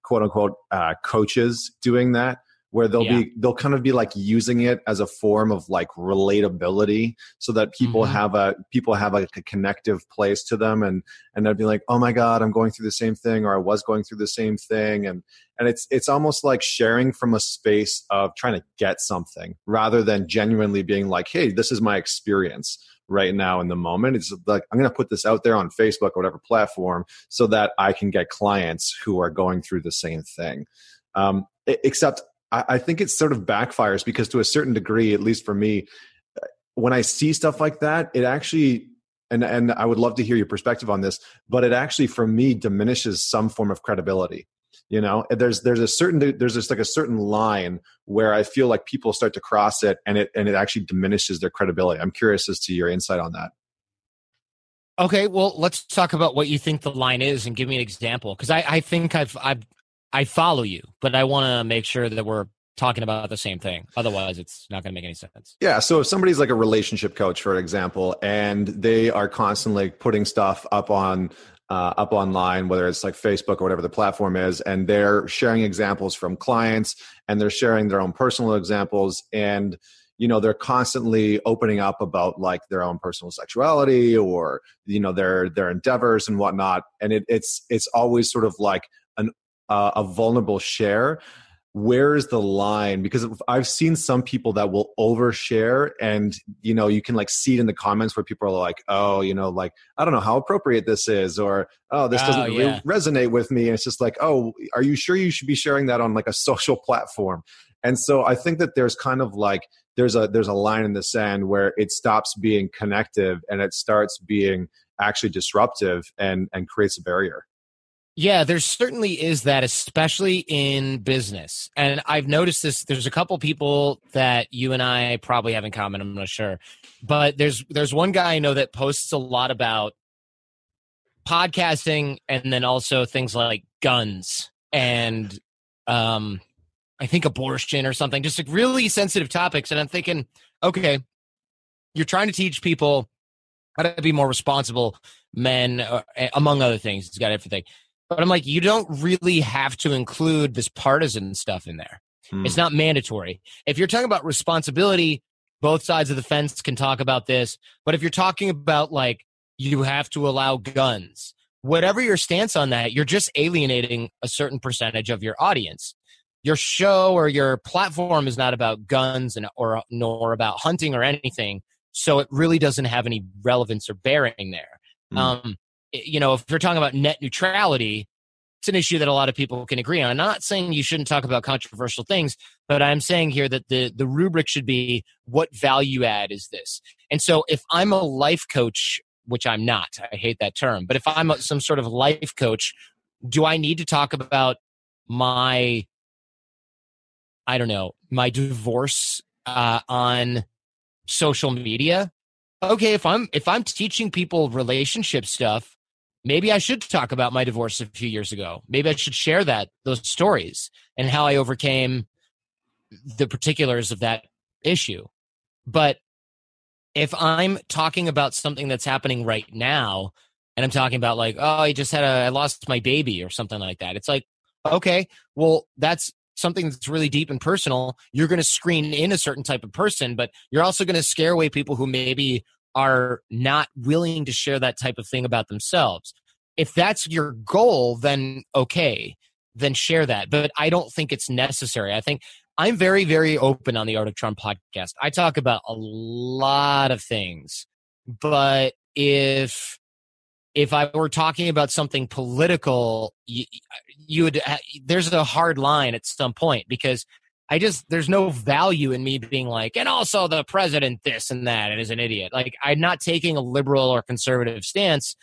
quote unquote uh, coaches doing that where they'll yeah. be they'll kind of be like using it as a form of like relatability so that people mm-hmm. have a people have like a connective place to them and and they'd be like oh my god i'm going through the same thing or i was going through the same thing and and it's it's almost like sharing from a space of trying to get something rather than genuinely being like hey this is my experience right now in the moment. It's like I'm going to put this out there on Facebook or whatever platform so that I can get clients who are going through the same thing. Um, except I, I think it sort of backfires because to a certain degree, at least for me, when I see stuff like that, it actually and and I would love to hear your perspective on this, but it actually for me diminishes some form of credibility. You know, there's there's a certain there's just like a certain line where I feel like people start to cross it, and it and it actually diminishes their credibility. I'm curious as to your insight on that. Okay, well, let's talk about what you think the line is, and give me an example because I, I think I've I've I follow you, but I want to make sure that we're talking about the same thing. Otherwise, it's not going to make any sense. Yeah. So if somebody's like a relationship coach, for example, and they are constantly putting stuff up on uh, up online, whether it's like Facebook or whatever the platform is, and they're sharing examples from clients and they're sharing their own personal examples and you know they're constantly opening up about like their own personal sexuality or you know their their endeavors and whatnot and it, it's it's always sort of like uh, a vulnerable share where is the line? Because i've seen some people that will overshare and you know you can like see it in the comments where people are like oh you know like i don't know how appropriate this is or oh this doesn't oh, yeah. resonate with me and it's just like oh are you sure you should be sharing that on like a social platform? And so i think that there's kind of like there's a there's a line in the sand where it stops being connective and it starts being actually disruptive and and creates a barrier yeah, there certainly is that, especially in business. And I've noticed this. There's a couple people that you and I probably have in common. I'm not sure, but there's there's one guy I know that posts a lot about podcasting, and then also things like guns and um, I think abortion or something. Just like really sensitive topics. And I'm thinking, okay, you're trying to teach people how to be more responsible men, uh, among other things. It's got everything but I'm like, you don't really have to include this partisan stuff in there. Hmm. It's not mandatory. If you're talking about responsibility, both sides of the fence can talk about this. But if you're talking about like, you have to allow guns, whatever your stance on that, you're just alienating a certain percentage of your audience. Your show or your platform is not about guns and or nor about hunting or anything. So it really doesn't have any relevance or bearing there. Hmm. Um, you know, if you're talking about net neutrality, it's an issue that a lot of people can agree on. I'm not saying you shouldn't talk about controversial things, but I'm saying here that the the rubric should be what value add is this? And so if I'm a life coach, which I'm not, I hate that term, but if I'm a, some sort of life coach, do I need to talk about my I don't know, my divorce uh, on social media? Okay, if I'm if I'm teaching people relationship stuff, maybe I should talk about my divorce a few years ago. Maybe I should share that those stories and how I overcame the particulars of that issue. But if I'm talking about something that's happening right now and I'm talking about like, oh, I just had a I lost my baby or something like that. It's like, okay, well, that's something that's really deep and personal. You're going to screen in a certain type of person, but you're also going to scare away people who maybe are not willing to share that type of thing about themselves. If that's your goal, then okay, then share that. But I don't think it's necessary. I think I'm very, very open on the Art of Charm podcast. I talk about a lot of things, but if if I were talking about something political, you, you would. There's a hard line at some point because I just there's no value in me being like, and also the president this and that and is an idiot. Like I'm not taking a liberal or conservative stance.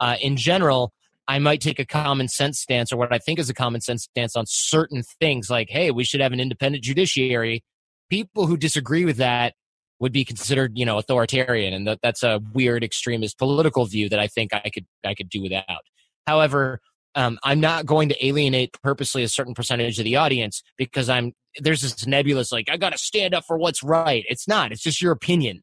Uh, in general, I might take a common sense stance or what I think is a common sense stance on certain things, like, hey, we should have an independent judiciary. People who disagree with that would be considered, you know, authoritarian, and that, that's a weird extremist political view that I think I could I could do without. However, um, I'm not going to alienate purposely a certain percentage of the audience because I'm there's this nebulous like I got to stand up for what's right. It's not. It's just your opinion.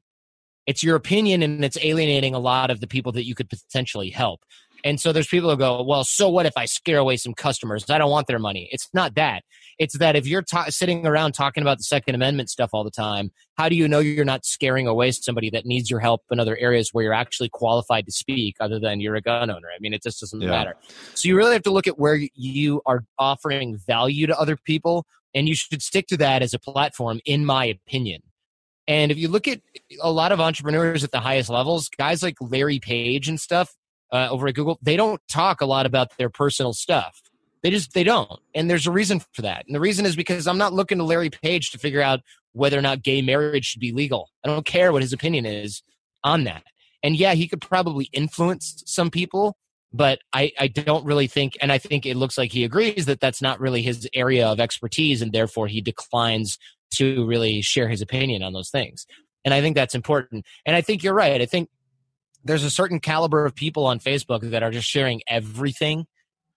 It's your opinion, and it's alienating a lot of the people that you could potentially help. And so there's people who go, well, so what if I scare away some customers? I don't want their money. It's not that. It's that if you're ta- sitting around talking about the Second Amendment stuff all the time, how do you know you're not scaring away somebody that needs your help in other areas where you're actually qualified to speak other than you're a gun owner? I mean, it just doesn't yeah. matter. So you really have to look at where you are offering value to other people, and you should stick to that as a platform, in my opinion. And if you look at a lot of entrepreneurs at the highest levels, guys like Larry Page and stuff, uh, over at Google, they don't talk a lot about their personal stuff. They just they don't, and there's a reason for that. And the reason is because I'm not looking to Larry Page to figure out whether or not gay marriage should be legal. I don't care what his opinion is on that. And yeah, he could probably influence some people, but I, I don't really think, and I think it looks like he agrees that that's not really his area of expertise, and therefore he declines to really share his opinion on those things. And I think that's important. And I think you're right. I think there's a certain caliber of people on Facebook that are just sharing everything.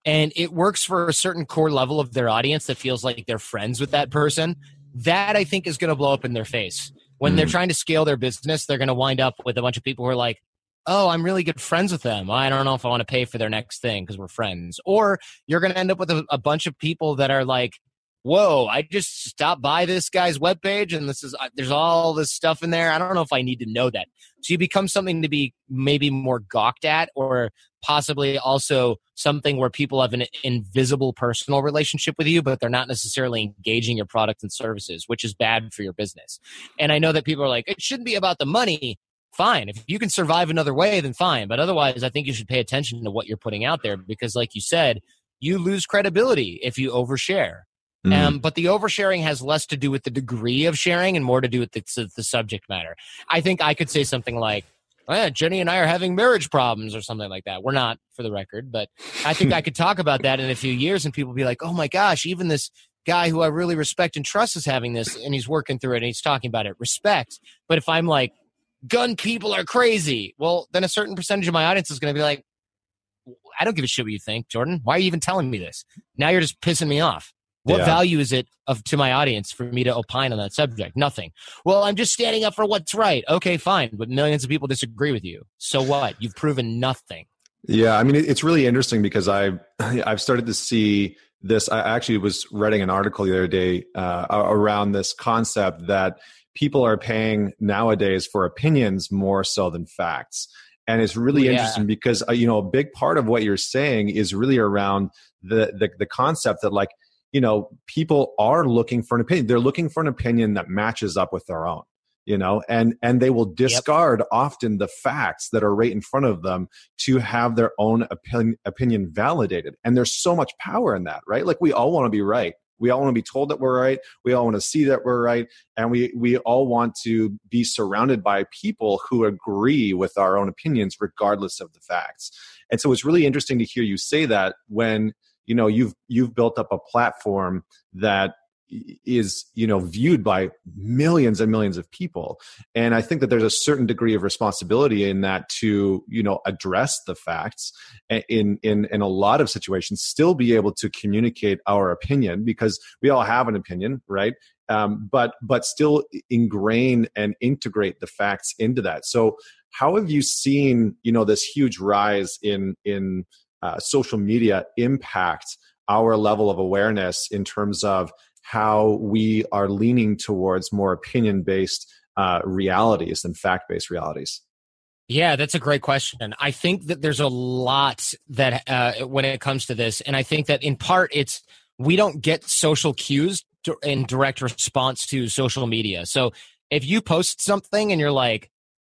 And it works for a certain core level of their audience that feels like they're friends with that person. That I think is going to blow up in their face. When mm. they're trying to scale their business, they're going to wind up with a bunch of people who are like, oh, I'm really good friends with them. I don't know if I want to pay for their next thing because we're friends. Or you're going to end up with a, a bunch of people that are like, whoa, I just stopped by this guy's webpage and this is, uh, there's all this stuff in there. I don't know if I need to know that. So you become something to be maybe more gawked at or possibly also something where people have an invisible personal relationship with you, but they're not necessarily engaging your product and services, which is bad for your business. And I know that people are like, it shouldn't be about the money. Fine. If you can survive another way, then fine. But otherwise, I think you should pay attention to what you're putting out there because, like you said, you lose credibility if you overshare. Mm. Um, but the oversharing has less to do with the degree of sharing and more to do with the, the subject matter. I think I could say something like, oh, yeah, Jenny and I are having marriage problems or something like that. We're not, for the record, but I think I could talk about that in a few years and people be like, oh my gosh, even this guy who I really respect and trust is having this and he's working through it and he's talking about it. Respect. But if I'm like, gun people are crazy, well, then a certain percentage of my audience is going to be like, I don't give a shit what you think, Jordan. Why are you even telling me this? Now you're just pissing me off. What yeah. value is it of to my audience for me to opine on that subject? Nothing. Well, I'm just standing up for what's right. Okay, fine, but millions of people disagree with you. So what? You've proven nothing. Yeah, I mean it's really interesting because I've I've started to see this. I actually was writing an article the other day uh, around this concept that people are paying nowadays for opinions more so than facts and it's really yeah. interesting because uh, you know a big part of what you're saying is really around the, the the concept that like you know, people are looking for an opinion. They're looking for an opinion that matches up with their own you know and and they will discard yep. often the facts that are right in front of them to have their own opinion opinion validated. And there's so much power in that right? Like we all want to be right. We all want to be told that we're right. We all want to see that we're right. And we we all want to be surrounded by people who agree with our own opinions regardless of the facts. And so it's really interesting to hear you say that when you know you've you've built up a platform that is you know viewed by millions and millions of people. And i think that there's a certain degree of responsibility in that to you know address the facts in in in a lot of situations still be able to communicate our opinion because we all have an opinion right? Um, but but still ingrain and integrate the facts into that. So how have you seen you know this huge rise in in uh, social media impact our level of awareness in terms of how we are leaning towards more opinion based uh, realities than fact based realities? Yeah, that's a great question. I think that there's a lot that uh, when it comes to this, and I think that in part it's we don't get social cues in direct response to social media. So if you post something and you're like,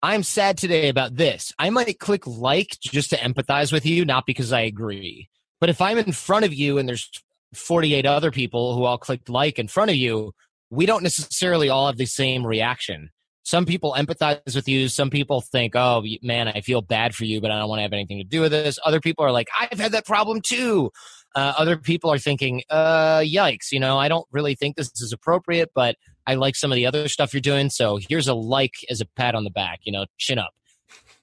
I'm sad today about this. I might click like just to empathize with you, not because I agree. But if I'm in front of you and there's 48 other people who all clicked like in front of you, we don't necessarily all have the same reaction. Some people empathize with you. Some people think, oh, man, I feel bad for you, but I don't want to have anything to do with this. Other people are like, I've had that problem too. Uh, other people are thinking, uh, yikes, you know, I don't really think this is appropriate, but I like some of the other stuff you're doing. So here's a like as a pat on the back, you know, chin up.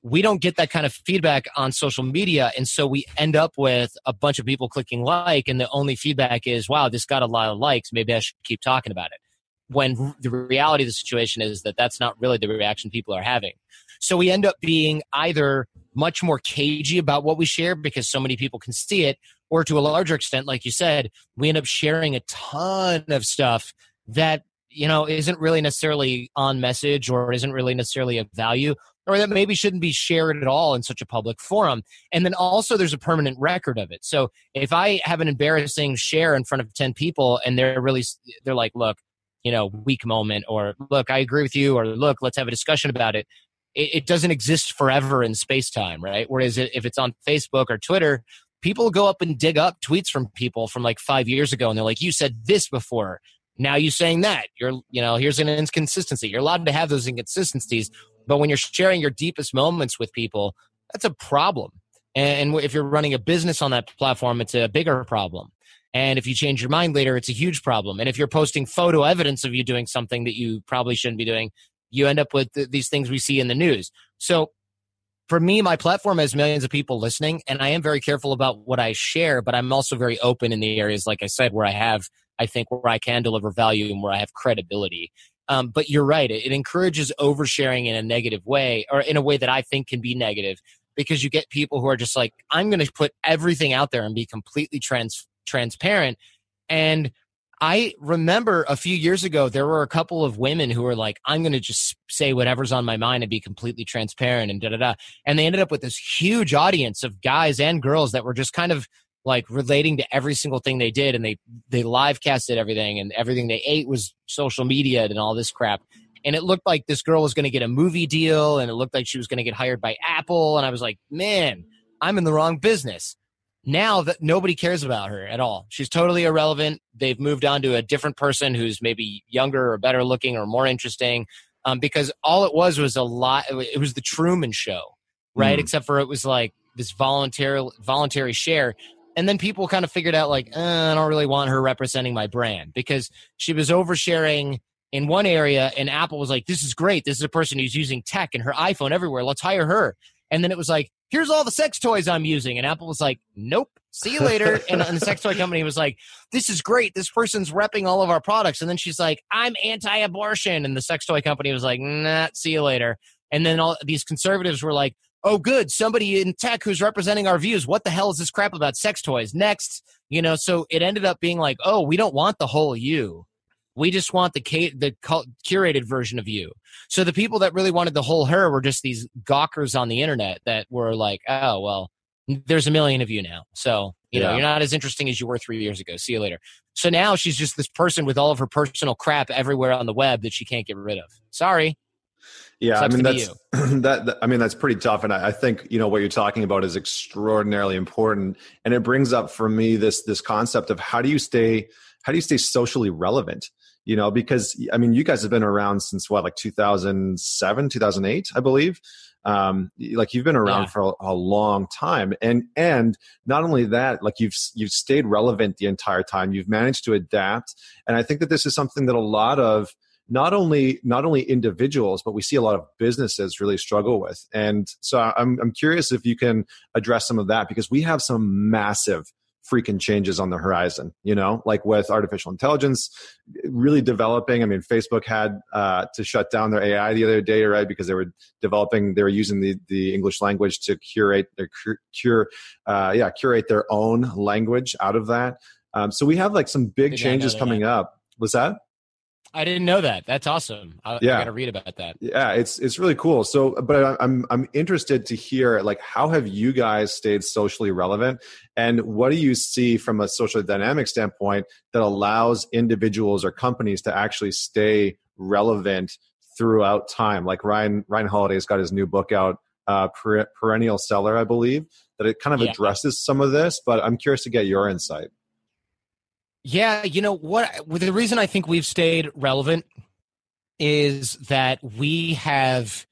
We don't get that kind of feedback on social media. And so we end up with a bunch of people clicking like, and the only feedback is, wow, this got a lot of likes. Maybe I should keep talking about it. When the reality of the situation is that that's not really the reaction people are having. So we end up being either much more cagey about what we share because so many people can see it, or to a larger extent, like you said, we end up sharing a ton of stuff that you know isn't really necessarily on message or isn't really necessarily of value or that maybe shouldn't be shared at all in such a public forum. And then also there's a permanent record of it. So if i have an embarrassing share in front of 10 people and they're really they're like look you know weak moment or look i agree with you or look let's have a discussion about it it, it doesn't exist forever in space time right? Whereas if it's on facebook or twitter people go up and dig up tweets from people from like five years ago and they're like you said this before now you're saying that you're you know here's an inconsistency. You're allowed to have those inconsistencies but when you're sharing your deepest moments with people that's a problem. And if you're running a business on that platform it's a bigger problem. And if you change your mind later it's a huge problem. And if you're posting photo evidence of you doing something that you probably shouldn't be doing you end up with these things we see in the news. So for me my platform has millions of people listening and i am very careful about what i share but i'm also very open in the areas like i said where i have I think, where I can deliver value and where I have credibility. Um, but you're right; it, it encourages oversharing in a negative way, or in a way that I think can be negative, because you get people who are just like, "I'm going to put everything out there and be completely trans transparent," and I remember a few years ago, there were a couple of women who were like, I'm going to just say whatever's on my mind and be completely transparent and da da da. And they ended up with this huge audience of guys and girls that were just kind of like relating to every single thing they did. And they, they live casted everything and everything they ate was social media and all this crap. And it looked like this girl was going to get a movie deal and it looked like she was going to get hired by Apple. And I was like, man, I'm in the wrong business now that nobody cares about her at all. She's totally irrelevant. They've moved on to a different person who's maybe younger or better looking or more interesting. Um, because all it was was a lot. It was the Truman Show, right? Mm. Except for it was like this voluntary voluntary share. And then people kind of figured out like, eh, I don't really want her representing my brand because she was oversharing in one area, and Apple was like, "This is great. This is a person who's using tech and her iPhone everywhere. Let's hire her." And then it was like, here's all the sex toys I'm using. And Apple was like, nope, see you later. and, and, the sex toy company was like, this is great. This person's repping all of our products. And then she's like, I'm anti abortion. And the sex toy company was like, nah, see you later. And then all these conservatives were like, oh, good. Somebody in tech who's representing our views. What the hell is this crap about sex toys? Next, you know, so it ended up being like, oh, we don't want the whole you. We just want the the curated version of you. So the people that really wanted the whole her were just these gawkers on the internet that were like, oh well, there's a million of you now. So you yeah. know you're not as interesting as you were three years ago. See you later. So now she's just this person with all of her personal crap everywhere on the web that she can't get rid of. Sorry. Yeah, Sucks I mean that's that, that, I mean that's pretty tough, and I, I, think you know what you're talking about is extraordinarily important, and it brings up for me this this concept of how do you stay how do you stay socially relevant? you know because i mean you guys have been around since what like 2007 2008 i believe um, like you've been around yeah. for a, a, long time and and not only that like you've you've stayed relevant the entire time you've managed to adapt and i think that this is something that a lot of not only not only individuals but we see a lot of businesses really struggle with. And so i'm i'm curious if you can address some of that because we have some massive freaking changes on the horizon you know like with artificial intelligence really developing. I mean facebook had uh, to shut down their ai the other day right because they were developing they were using the, the english language to curate their cure uh, yeah curate their own language out of that. Um, so we have like some big changes coming up. Was that I didn't know that. That's awesome. I, yeah. I got to read about that. Yeah, it's it's really cool. So, but I'm I'm interested to hear like how have you guys stayed socially relevant, and what do you see from a social dynamic standpoint that allows individuals or companies to actually stay relevant throughout time? Like Ryan Ryan Holiday's got his new book out, uh, Perennial Seller, I believe, that it kind of yeah. addresses some of this. But I'm curious to get your insight. Yeah, you know what? The reason I think we've stayed relevant is that we have,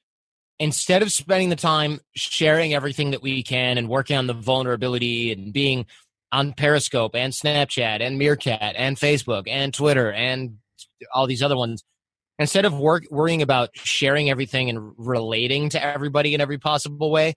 instead of spending the time sharing everything that we can and working on the vulnerability and being on Periscope and Snapchat and Meerkat and Facebook and Twitter and all these other ones, instead of work, worrying about sharing everything and relating to everybody in every possible way,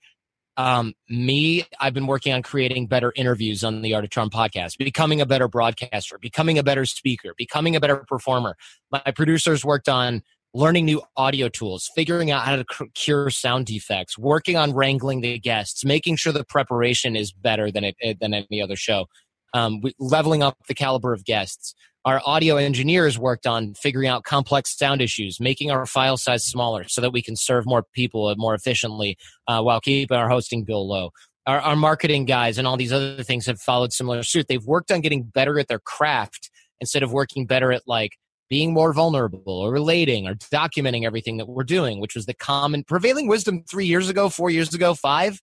um, me, I've been working on creating better interviews on the Art of Charm podcast, becoming a better broadcaster, becoming a better speaker, becoming a better performer. My producers worked on learning new audio tools, figuring out how to cure sound defects, working on wrangling the guests, making sure the preparation is better than it, than any other show, um, leveling up the caliber of guests our audio engineers worked on figuring out complex sound issues, making our file size smaller so that we can serve more people more efficiently uh, while keeping our hosting bill low. Our, our marketing guys and all these other things have followed similar suit. They've worked on getting better at their craft instead of working better at like being more vulnerable or relating or documenting everything that we're doing, which was the common prevailing wisdom three years ago, four years ago, five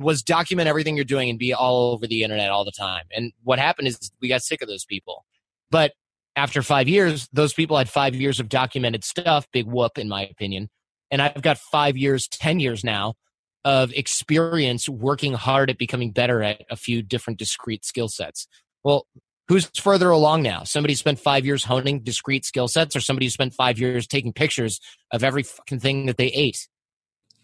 was document everything you're doing and be all over the internet all the time. And what happened is we got sick of those people. But after five years, those people had five years of documented stuff, big whoop, in my opinion. And I've got five years, 10 years now of experience working hard at becoming better at a few different discrete skill sets. Well, who's further along now? Somebody spent five years honing discrete skill sets, or somebody spent five years taking pictures of every fucking thing that they ate?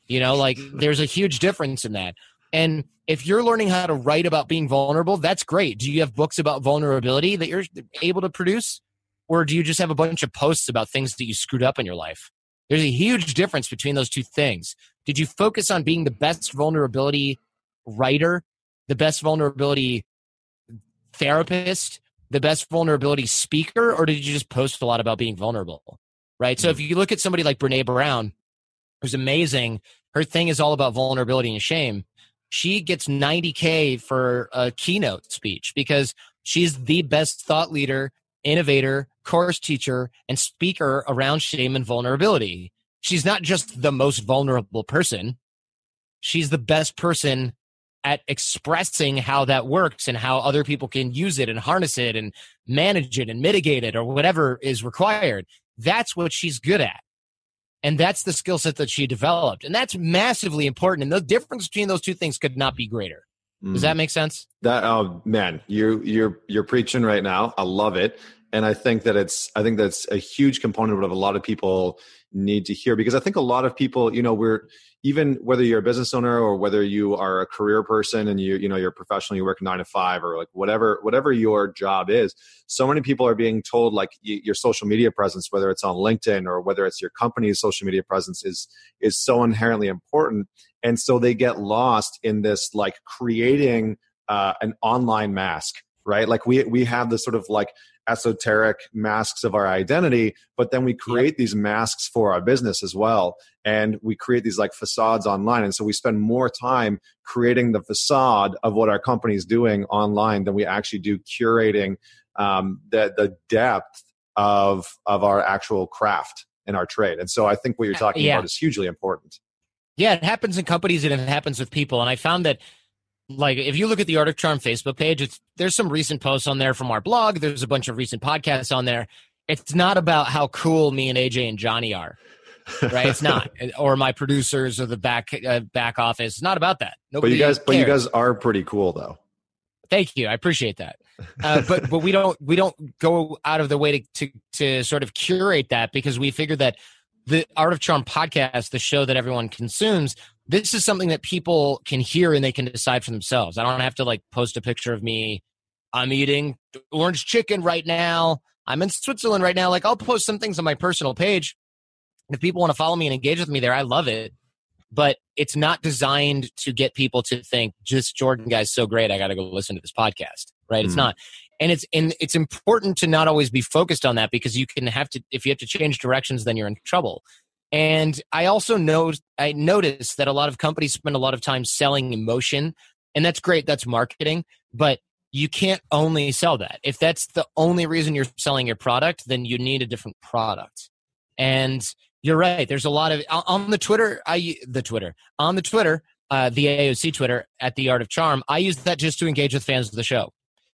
You know, like there's a huge difference in that. And if you're learning how to write about being vulnerable, that's great. Do you have books about vulnerability that you're able to produce? Or do you just have a bunch of posts about things that you screwed up in your life? There's a huge difference between those two things. Did you focus on being the best vulnerability writer, the best vulnerability therapist, the best vulnerability speaker or did you just post a lot about being vulnerable? Right. So if you look at somebody like Brene Brown, who's amazing, her thing is all about vulnerability and shame. She gets 90K for a keynote speech because she's the best thought leader, innovator, course teacher, and speaker around shame and vulnerability. She's not just the most vulnerable person, she's the best person at expressing how that works and how other people can use it and harness it and manage it and mitigate it or whatever is required. That's what she's good at. And that's the skill set that she developed. And that's massively important. And the difference between those two things could not be greater. Does that mm. make sense? That oh man, you you're you're preaching right now. I love it. And I think that it's I think that's a huge component of a lot of people need to hear because I think a lot of people, you know, we're even whether you're a business owner or whether you are a career person and you you know you're professional you work 9 to 5 or like whatever whatever your job is so many people are being told like your social media presence whether it's on LinkedIn or whether it's your company's social media presence is is so inherently important. And so they get lost in this like creating uh, an online mask right? Like we we have this sort of like esoteric masks of our identity but then we create yep. these masks for our business as well. And we create these like facades online. And so we spend more time creating the facade of what our company is doing online than we actually do curating um, the, the depth of of our actual craft and our trade. And so i think what you're uh, talking yeah. about is hugely important. Yeah it happens in companies and it happens with people. And i found that like if you look at the Art of Charm Facebook page, it's there's some recent posts on there from our blog. There's a bunch of recent podcasts on there. It's not about how cool me and AJ and Johnny are, right? It's not, or my producers or the back uh, back office. It's not about that. Nobody but you guys, cares. but you guys are pretty cool though. Thank you, I appreciate that. Uh, but but we don't we don't go out of the way to, to to sort of curate that because we figure that the Art of Charm podcast, the show that everyone consumes, this is something that people can hear and they can decide for themselves. I don't have to like post a picture of me. I'm eating orange chicken right now. I'm in Switzerland right now. Like I'll post some things on my personal page. If people want to follow me and engage with me there, I love it. But it's not designed to get people to think just Jordan guy's so great. I got to go listen to this podcast. Right? Mm. It's hmm. not. And it's and it's important to not always be focused on that because you can have to if you have to change directions, then you're in trouble. And I also know I noticed that a lot of companies spend a lot of time selling emotion, and that's great. That's marketing, but you can't only sell that. If that's the only reason you're selling your product, then you need a different product. And you're right. There's a lot of on the Twitter. I the Twitter on the Twitter, uh, the AOC Twitter at the Art of Charm. I use that just to engage with fans of the show.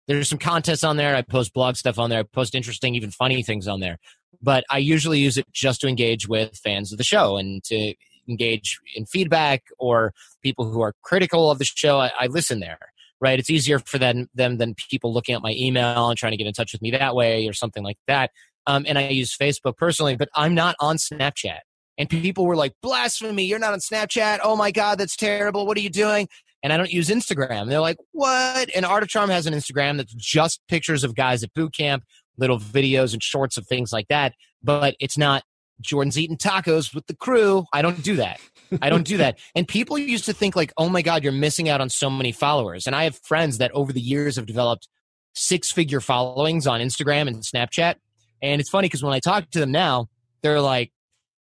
There's some contests on there. I post blog stuff on there. I post interesting, even funny things on there but I usually use it just to engage with fans of the show and to engage in feedback or people who are critical of the show. I, I listen there, right? It's easier for them, them than people looking at my email and trying to get in touch with me that way or something like that. Um, and I use Facebook personally, but I'm not on Snapchat. And people were like, blasphemy, you're not on Snapchat. Oh my God, that's terrible. What are you doing? And I don't use Instagram. They're like, what? And Art of Charm has an Instagram that's just pictures of guys at boot camp little videos and shorts of things like that. But it's not Jordan's eating tacos with the crew. I don't do that. I don't do that. And people used to think like, oh my God, you're missing out on so many followers. And I have friends that over the years have developed six figure followings on Instagram and Snapchat. And it's funny because when I talk to them now, they're like,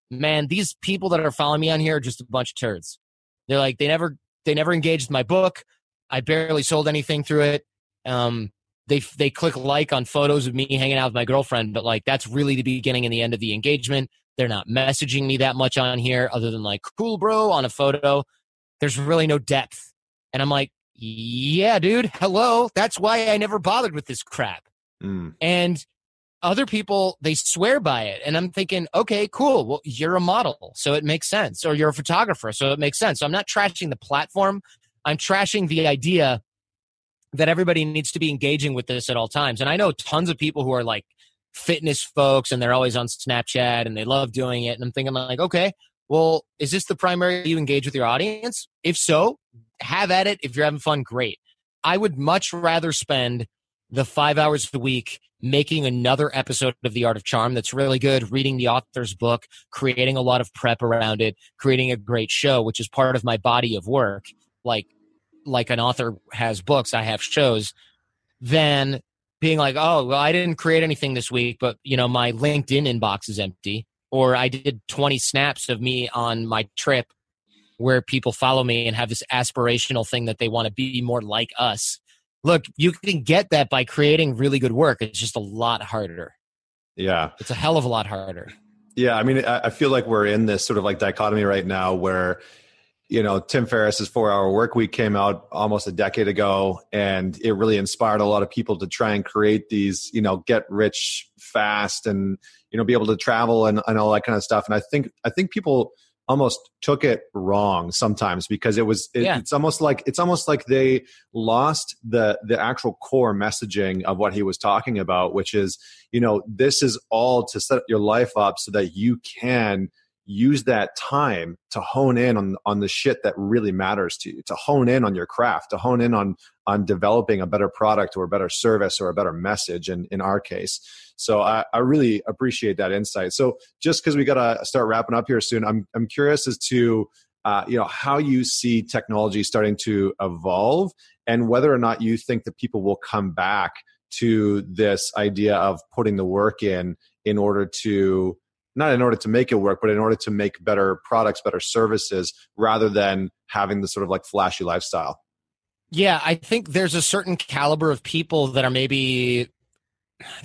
man, these people that are following me on here are just a bunch of turds. They're like, they never, they never engaged my book. I barely sold anything through it. Um, they they click like on photos of me hanging out with my girlfriend, but like that's really the beginning and the end of the engagement. They're not messaging me that much on here, other than like "cool, bro" on a photo. There's really no depth, and I'm like, yeah, dude, hello. That's why I never bothered with this crap. Mm. And other people they swear by it and i'm thinking okay cool well you're a model so it makes sense or you're a photographer so it makes sense so i'm not trashing the platform i'm trashing the idea that everybody needs to be engaging with this at all times. And I know tons of people who are like fitness folks and they're always on Snapchat and they love doing it. And I'm thinking like, okay, well, is this the primary you engage with your audience? If so, have at it. If you're having fun, great. I would much rather spend the five hours a week making another episode of The Art of Charm that's really good, reading the author's book, creating a lot of prep around it, creating a great show, which is part of my body of work. Like like an author has books, I have shows, then being like, oh, well, I didn't create anything this week, but you know, my LinkedIn inbox is empty, or I did 20 snaps of me on my trip where people follow me and have this aspirational thing that they want to be more like us. Look, you can get that by creating really good work. It's just a lot harder. Yeah. It's a hell of a lot harder. Yeah. I mean, I feel like we're in this sort of like dichotomy right now where, you know, Tim Ferriss's four hour work week came out almost a decade ago and it really inspired a lot of people to try and create these, you know, get rich fast and, you know, be able to travel and, and all that kind of stuff. And I think, I think people, almost took it wrong sometimes because it was it, yeah. it's almost like it's almost like they lost the the actual core messaging of what he was talking about which is you know this is all to set your life up so that you can use that time to hone in on on the shit that really matters to you to hone in on your craft to hone in on on developing a better product or a better service or a better message in in our case. So i, I really appreciate that insight. So just because we got to start wrapping up here soon i'm i'm curious as to uh, you know how you see technology starting to evolve and whether or not you think that people will come back to this idea of putting the work in in order to not in order to make it work, but in order to make better products, better services, rather than having the sort of like flashy lifestyle. Yeah, I think there's a certain caliber of people that are maybe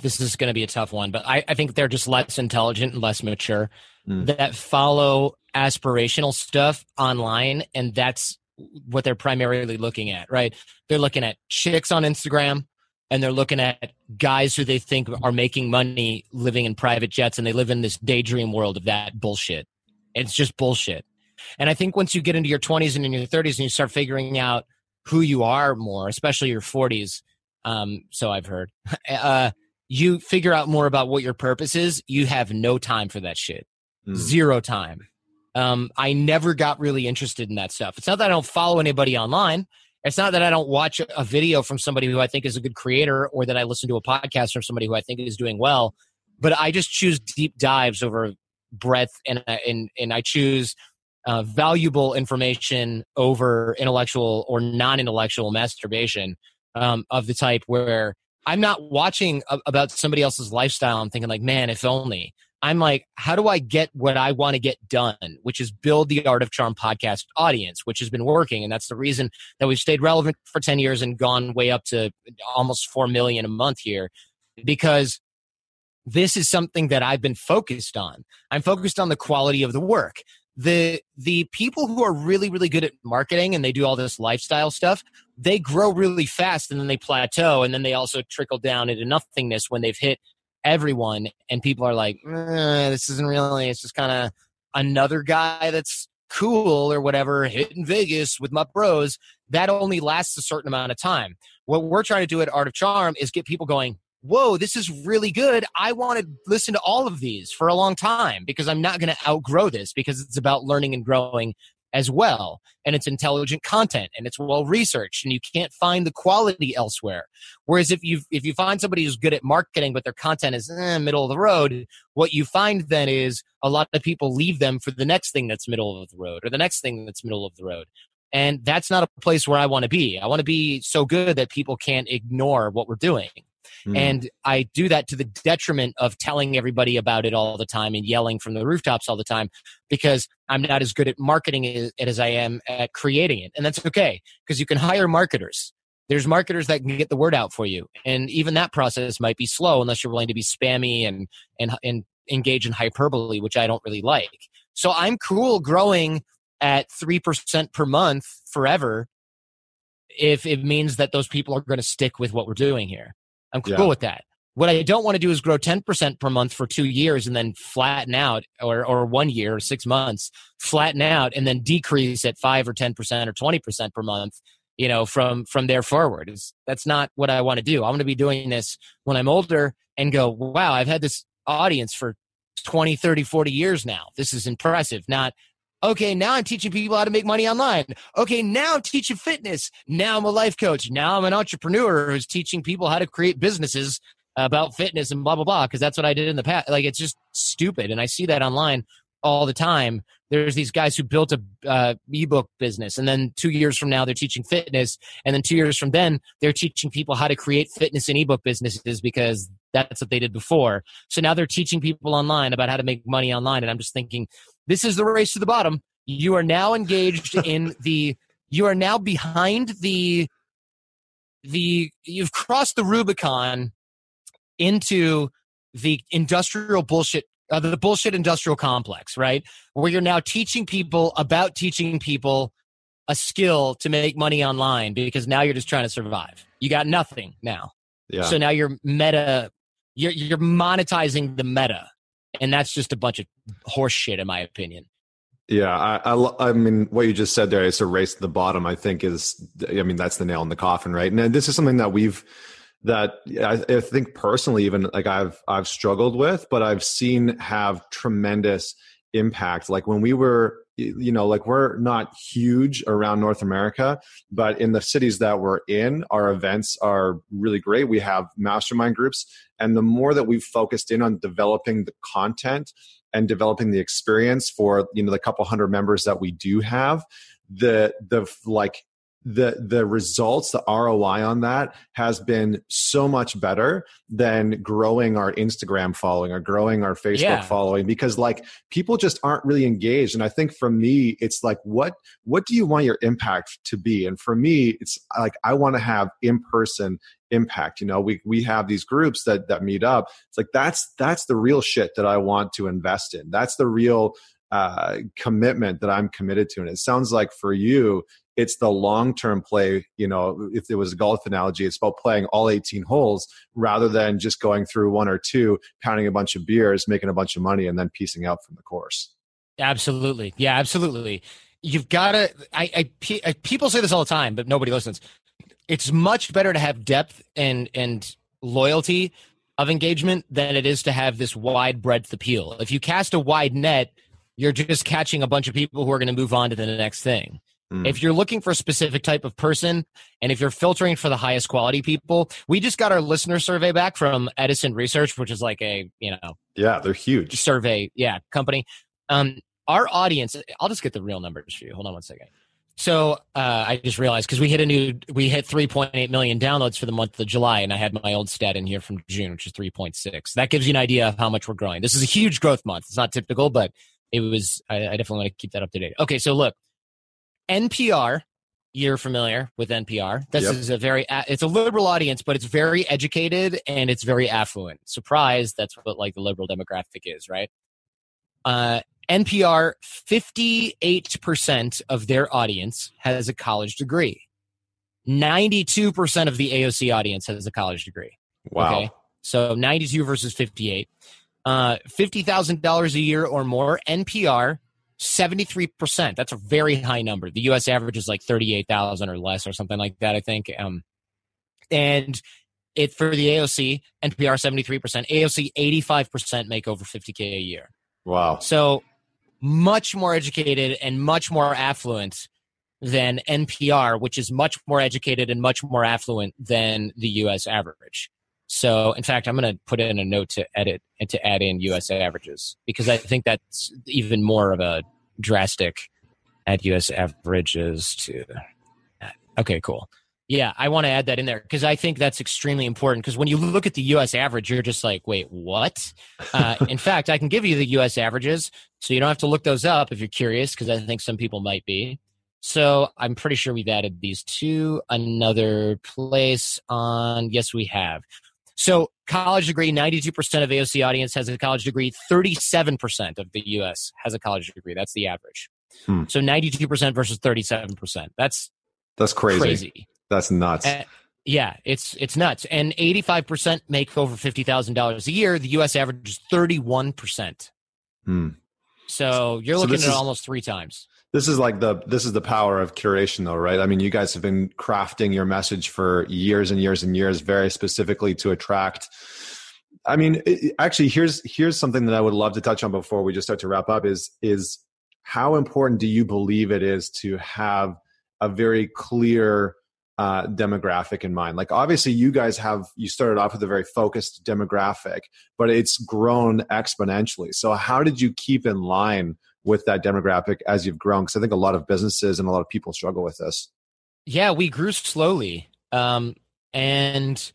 this is going to be a tough one, but I, I think they're just less intelligent and less mature mm. that follow aspirational stuff online, and that's what they're primarily looking at, right? They're looking at chicks on Instagram, and they're looking at guys who they think are making money living in private jets and they live in this daydream world of that bullshit. It's just bullshit. And I think once you get into your 20s and in your 30s and you start figuring out who you are more, especially your 40s, um, so I've heard, uh, you figure out more about what your purpose is. You have no time for that shit. Mm. Zero time. Um, I never got really interested in that stuff. It's not that I don't follow anybody online. It's not that I don't watch a video from somebody who I think is a good creator or that I listen to a podcast from somebody who I think is doing well, but I just choose deep dives over breadth and and and I choose uh, valuable information over intellectual or non-intellectual masturbation um, of the type where I'm not watching a- about somebody else's lifestyle and thinking like, man, if only. I'm like, how do I get what I want to get done, which is build the Art of Charm podcast audience, which has been working. And that's the reason that we've stayed relevant for 10 years and gone way up to almost 4 million a month here because this is something that I've been focused on. I'm focused on the quality of the work. The the people who are really really good at marketing and they do all this lifestyle stuff, they grow really fast and then they plateau and then they also trickle down into nothingness when they've hit everyone and people are like eh, this isn't really it's just kind of another guy that's cool or whatever hitting vegas with my bros. That only lasts a certain amount of time. What we're trying to do at art of charm is get people going whoa this is really good. I want to listen to all of these for a long time because i'm not going to outgrow this because it's about learning and growing as well. And it's intelligent content and it's well researched and you can't find the quality elsewhere. Whereas if you if you find somebody who's good at marketing but their content is eh, middle of the road what you find then is a lot of people leave them for the next thing that's middle of the road or the next thing that's middle of the road. And that's not a place where i want to be. I want to be so good that people can't ignore what we're doing Mm. And I do that to the detriment of telling everybody about it all the time and yelling from the rooftops all the time because I'm not as good at marketing it as I am at creating it. And that's okay because you can hire marketers. There's marketers that can get the word out for you. And even that process might be slow unless you're willing to be spammy and, and, and engage in hyperbole, which I don't really like. So I'm cool growing at 3% per month forever if it means that those people are going to stick with what we're doing here. I'm cool yeah. with that. What I don't want to do is grow 10% per month for two years and then flatten out, or, or one year or six months, flatten out and then decrease at five or 10% or 20% per month, you know, from, from there forward. It's, that's not what I want to do. I want to be doing this when I'm older and go, wow, I've had this audience for 20, 30, 40 years now. This is impressive. Not, Okay, now I'm teaching people how to make money online. Okay, now I'm teaching fitness. Now I'm a life coach. Now I'm an entrepreneur who's teaching people how to create businesses about fitness and blah blah blah because that's what I did in the past. Like it's just stupid, and I see that online all the time. There's these guys who built a uh, ebook business, and then two years from now they're teaching fitness, and then two years from then they're teaching people how to create fitness and ebook businesses because that's what they did before. So now they're teaching people online about how to make money online, and I'm just thinking, this is the race to the bottom. You are now engaged in the. You are now behind the. The you've crossed the Rubicon into the industrial bullshit uh, the bullshit industrial complex, right? Where you're now teaching people about teaching people a skill to make money online because now you're just trying to survive. You got nothing now. Yeah. So now you're meta, you're, you're monetizing the meta. And that's just a bunch of horse shit, in my opinion. Yeah, I, I, I, mean, what you just said there, it's a race to the bottom. I think is, I mean, that's the nail in the coffin, right? And this is something that we've that I, I think personally even like I've I've struggled with, but I've seen have tremendous impact. Like when we were you know like we're not huge around north america but in the cities that we're in our events are really great. We have mastermind groups and the more that we've focused in on developing the content and developing the experience for you know the couple hundred members that we do have the the like the the results the roi on that has been so much better than growing our instagram following or growing our facebook yeah. following because like people just aren't really engaged. And i think for me it's like what what do you want your impact to be? And for me it's like i want to have in person impact. You know we we have these groups that that meet up. It's like that's that's the real shit that i want to invest in. That's the real uh, commitment that I'm committed to. And it sounds like for you, it's the long term play. You know, if it was a golf analogy, it's about playing all 18 holes rather than just going through one or two, pounding a bunch of beers, making a bunch of money, and then piecing out from the course. Absolutely. Yeah, absolutely. You've got to, I, I, I, people say this all the time, but nobody listens. It's much better to have depth and, and loyalty of engagement than it is to have this wide breadth appeal. If you cast a wide net, you're just catching a bunch of people who are going to move on to the next thing. Mm. If you're looking for a specific type of person and if you're filtering for the highest quality people, we just got our listener survey back from Edison Research, which is like a, you know, yeah, they're huge survey, yeah, company. Um, our audience, I'll just get the real numbers for you. Hold on one second. So uh, I just realized because we hit a new, we hit 3.8 million downloads for the month of July, and I had my old stat in here from June, which is 3.6. That gives you an idea of how much we're growing. This is a huge growth month. It's not typical, but it was I, I definitely want to keep that up to date. Okay, so look, NPR. You're familiar with NPR. This yep. is a very it's a liberal audience, but it's very educated and it's very affluent. Surprise, that's what like the liberal demographic is, right? Uh, NPR, 58% of their audience has a college degree. 92% of the AOC audience has a college degree. Wow. Okay? So 92 versus 58. Uh, $50,000 a year or more, NPR, 73%. That's a very high number. The US average is like 38,000 or less or something like that, I think. Um, and it for the AOC, NPR 73%, AOC 85% make over 50K a year. Wow. So much more educated and much more affluent than NPR, which is much more educated and much more affluent than the US average. So, in fact, I'm going to put in a note to edit and to add in US averages because I think that's even more of a drastic at US averages to. Okay, cool. Yeah, I want to add that in there because I think that's extremely important. Because when you look at the U.S. average, you're just like, wait, what? Uh, in fact, I can give you the U.S. averages, so you don't have to look those up if you're curious, because I think some people might be. So I'm pretty sure we've added these to another place on. Yes, we have. So, college degree 92% of AOC audience has a college degree, 37% of the US has a college degree. That's the average. Hmm. So, 92% versus 37%. That's that's crazy. Crazy. That's nuts. Uh, yeah, it's it's nuts. And 85% make over $50,000 a year. The US average is 31%. Hmm. So, you're looking so at is, almost 3 times this is like the this is the power of curation though right i mean you guys have been crafting your message for years and years and years very specifically to attract i mean it, actually here's here's something that i would love to touch on before we just start to wrap up is is how important do you believe it is to have a very clear uh, demographic in mind? Like, obviously, you guys have you started off with a very focused demographic, but it's grown exponentially. So, how did you keep in line with that demographic as you've grown? Because I think a lot of businesses and a lot of people struggle with this. Yeah, we grew slowly, um, and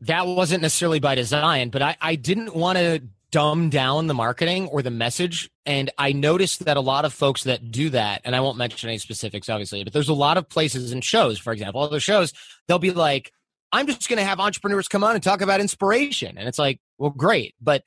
that wasn't necessarily by design. But I, I didn't want to dumb down the marketing or the message. And I noticed that a lot of folks that do that, and I won't mention any specifics, obviously, but there's a lot of places and shows, for example, other shows, they'll be like, I'm just going to have entrepreneurs come on and talk about inspiration. And it's like, well, great. But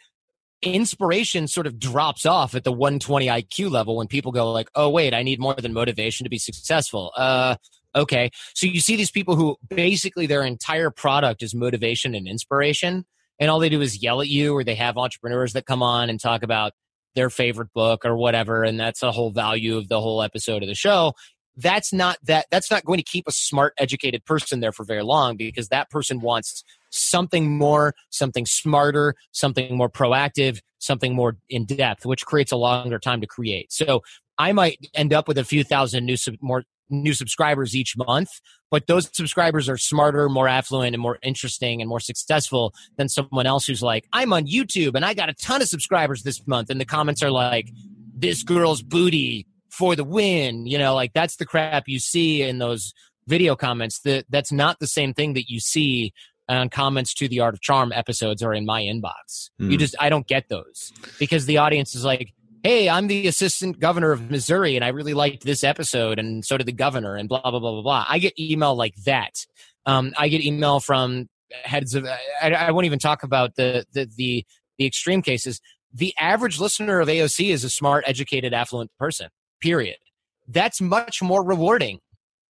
inspiration sort of drops off at the 120 IQ level when people go like, "Oh wait, I need more than motivation to be successful." Uh okay. So you see these people who basically their entire product is motivation and inspiration and all they do is yell at you or they have entrepreneurs that come on and talk about their favorite book or whatever and that's a whole value of the whole episode of the show that's not that that's not going to keep a smart educated person there for very long because that person wants something more something smarter something more proactive something more in depth which creates a longer time to create so i might end up with a few thousand new more new subscribers each month, but those subscribers are smarter, more affluent, and more interesting and more successful than someone else who's like, I'm on YouTube and I got a ton of subscribers this month. And the comments are like, this girl's booty for the win. You know, like that's the crap you see in those video comments. That that's not the same thing that you see on comments to the Art of Charm episodes or in my inbox. Mm. You hmm. just I don't get those because the audience is like, hey, I'm the assistant governor of Missouri and I really liked this episode and so did the governor and blah, blah, blah, blah, blah. I get email like that. Um, I get email from heads of, I, I won't even talk about the, the, the, the extreme cases. The average listener of AOC is a smart, educated, affluent person, period. That's much more rewarding.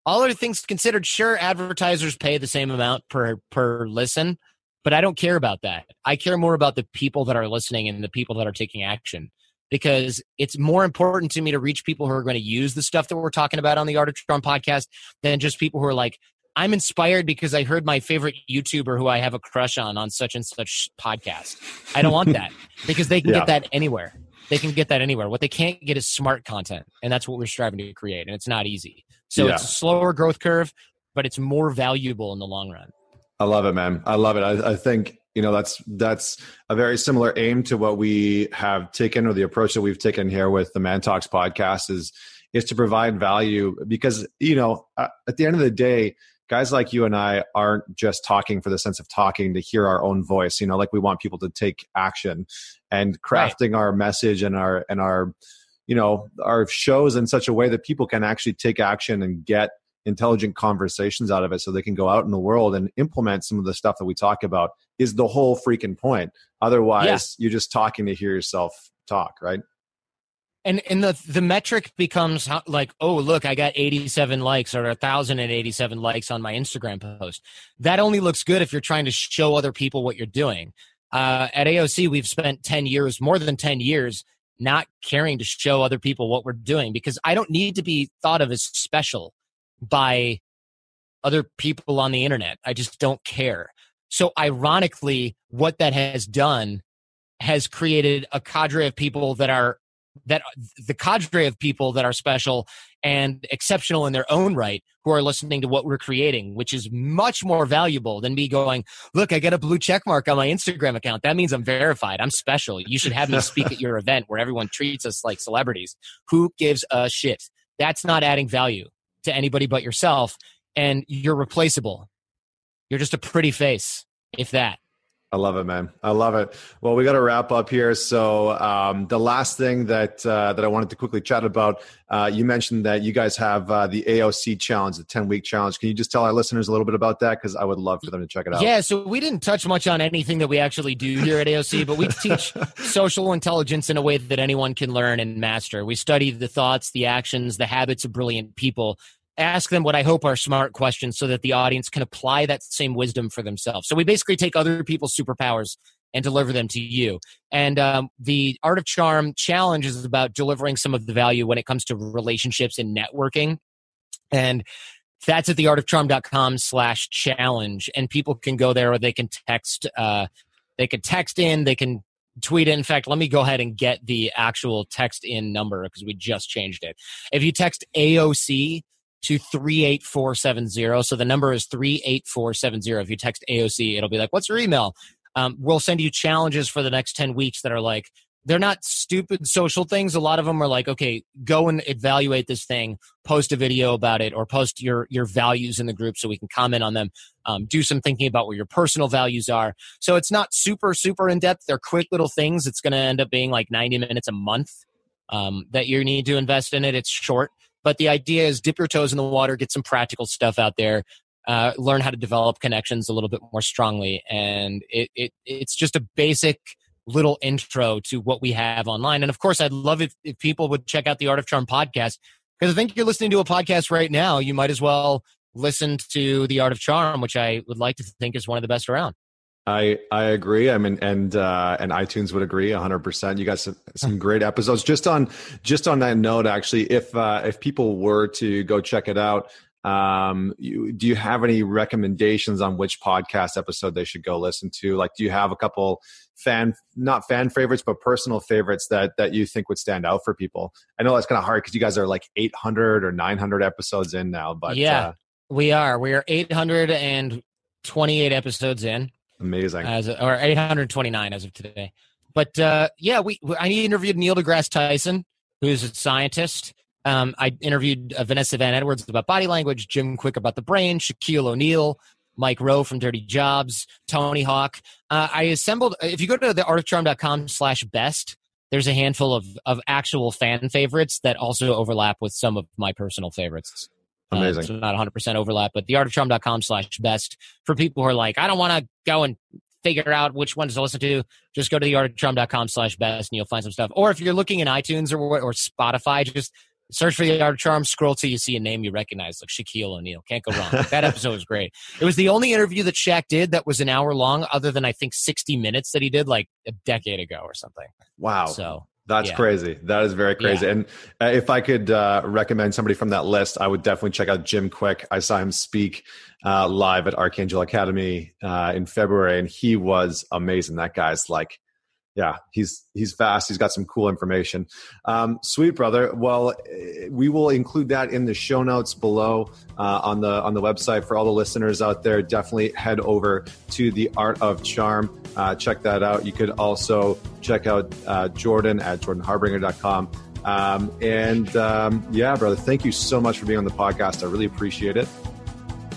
All other things considered, sure, advertisers pay the same amount per, per listen, but I don't care about that. I care more about the people that are listening and the people that are taking action because it's more important to me to reach people who are going to use the stuff that we're talking about on the Art of podcast than just people who are like, I'm inspired because I heard my favorite YouTuber who I have a crush on on such and such podcast. I don't want that because they can yeah. get that anywhere. They can get that anywhere. What they can't get is smart content, and that's what we're striving to create. And it's not easy. So yeah. it's a slower growth curve, but it's more valuable in the long run. I love it, man. I love it. I, I think you know that's that's a very similar aim to what we have taken or the approach that we've taken here with the man talks podcast is is to provide value because you know at the end of the day guys like you and i aren't just talking for the sense of talking to hear our own voice you know like we want people to take action and crafting right. our message and our and our you know our shows in such a way that people can actually take action and get intelligent conversations out of it so they can go out in the world and implement some of the stuff that we talk about is the whole freaking point. Otherwise, yeah. you're just talking to hear yourself talk, right? And and the the metric becomes like, oh look, I got 87 likes or 1087 likes on my Instagram post. That only looks good if you're trying to show other people what you're doing. Uh, at AOC, we've spent 10 years, more than 10 years, not caring to show other people what we're doing because I don't need to be thought of as special by other people on the internet. I just don't care. So, ironically, what that has done has created a cadre of people that are that the cadre of people that are special and exceptional in their own right who are listening to what we're creating which is much more valuable than me going look i got a blue check mark on my instagram account. That means i'm verified. I'm special. You should have me speak at your event where everyone treats us like celebrities. Who gives a shit? That's not adding value to anybody but yourself and you're replaceable. You're just a pretty face, if that. I love it, man. I love it. Well, we got to wrap up here. So, um, the last thing that uh, that I wanted to quickly chat about, uh, you mentioned that you guys have uh, the AOC challenge, the ten week challenge. Can you just tell our listeners a little bit about that? Because I would love for them to check it out. Yeah. So we didn't touch much on anything that we actually do here at AOC, but we teach social intelligence in a way that anyone can learn and master. We study the thoughts, the actions, the habits of brilliant people ask them what I hope are smart questions so that the audience can apply that same wisdom for themselves. So we basically take other people's superpowers and deliver them to you. And um, the Art of Charm challenge is about delivering some of the value when it comes to relationships and networking. And that's at theartofcharm.com slash challenge. And people can go there or they can text, uh, they can text in, they can tweet it. In fact, let me go ahead and get the actual text in number because we just changed it. If you text AOC to 38470. So the number is 38470. If you text AOC, it'll be like, what's your email? Um, we'll send you challenges for the next 10 weeks that are like, they're not stupid social things. A lot of them are like, okay, go and evaluate this thing, post a video about it, or post your your values in the group so we can comment on them. Um, do some thinking about what your personal values are. So it's not super super in depth. They're quick little things. It's going to end up being like ninety minutes a month um, that you need to invest in it. It's short, but the idea is dip your toes in the water, get some practical stuff out there. Uh, learn how to develop connections a little bit more strongly, and it, it it's just a basic little intro to what we have online. And of course, I'd love if, if people would check out the Art of Charm podcast because I think you're listening to a podcast right now. You might as well listen to the Art of Charm, which I would like to think is one of the best around. I I agree. I mean, and uh, and iTunes would agree 100. percent You got some, some great episodes. Just on just on that note, actually, if uh, if people were to go check it out, um, you, do you have any recommendations on which podcast episode they should go listen to? Like, do you have a couple fan not fan favorites but personal favorites that that you think would stand out for people i know that's kind of hard because you guys are like 800 or 900 episodes in now but yeah uh, we are we are 828 episodes in amazing as or 829 as of today but uh yeah we i interviewed neil degrasse tyson who's a scientist um, I interviewed uh, Vanessa Van Edwards about body language, Jim Kwik about the brain, Shaquille O'Neal Mike Rowe from Dirty Jobs, Tony Hawk. Uh, I assembled, if you go to the artofcharm.com slash best, there's a handful of, of actual fan favorites that also overlap with some of my personal favorites. Uh, Amazing. Uh, so not 100% overlap, but the artofcharm.com slash best for people who are like, I don't want to go and figure out which ones to listen to, just go to the artofcharm.com slash best and you'll find some stuff. Or if you're looking in iTunes or, or Spotify, just Search for the art of charm, scroll till you see a name you recognize, like Shaquille O'Neal. Can't go wrong. that episode was great. It was the only interview that Shaq did that was an hour long, other than I think 60 minutes that he did like a decade ago or something. Wow. So that's yeah. crazy. That is very crazy. Yeah. And uh, if I could uh, recommend somebody from that list, I would definitely check out Jim Kwik. I saw him speak uh, live at Archangel Academy uh, in February, and he was amazing. That guy's like yeah, he's he's fast. He's got some cool information. Um, sweet brother. Well, we will include that in the show notes below uh, on the on the website for all the listeners out there. Definitely head over to the Art of Charm. Uh, check that out. You could also check out uh, Jordan at jordanharbinger.com. Um, and um, yeah, brother, thank you so much for being on the podcast. I really appreciate it.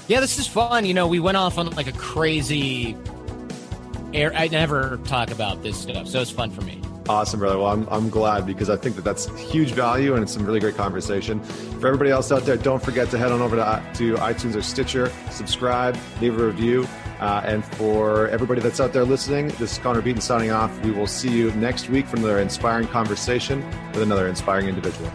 Yeah, this is fun. You know, we went off on like a crazy air. I never talk about this stuff, so it's fun for me. Awesome, brother. Well, I'm, I'm glad because I think that that's huge value and it's some really great conversation. For everybody else out there, don't forget to head on over to, to iTunes or Stitcher, subscribe, leave a review. Uh, and for everybody that's out there listening, this is Connor Beaton signing off. We will see you next week for another inspiring conversation with another inspiring individual.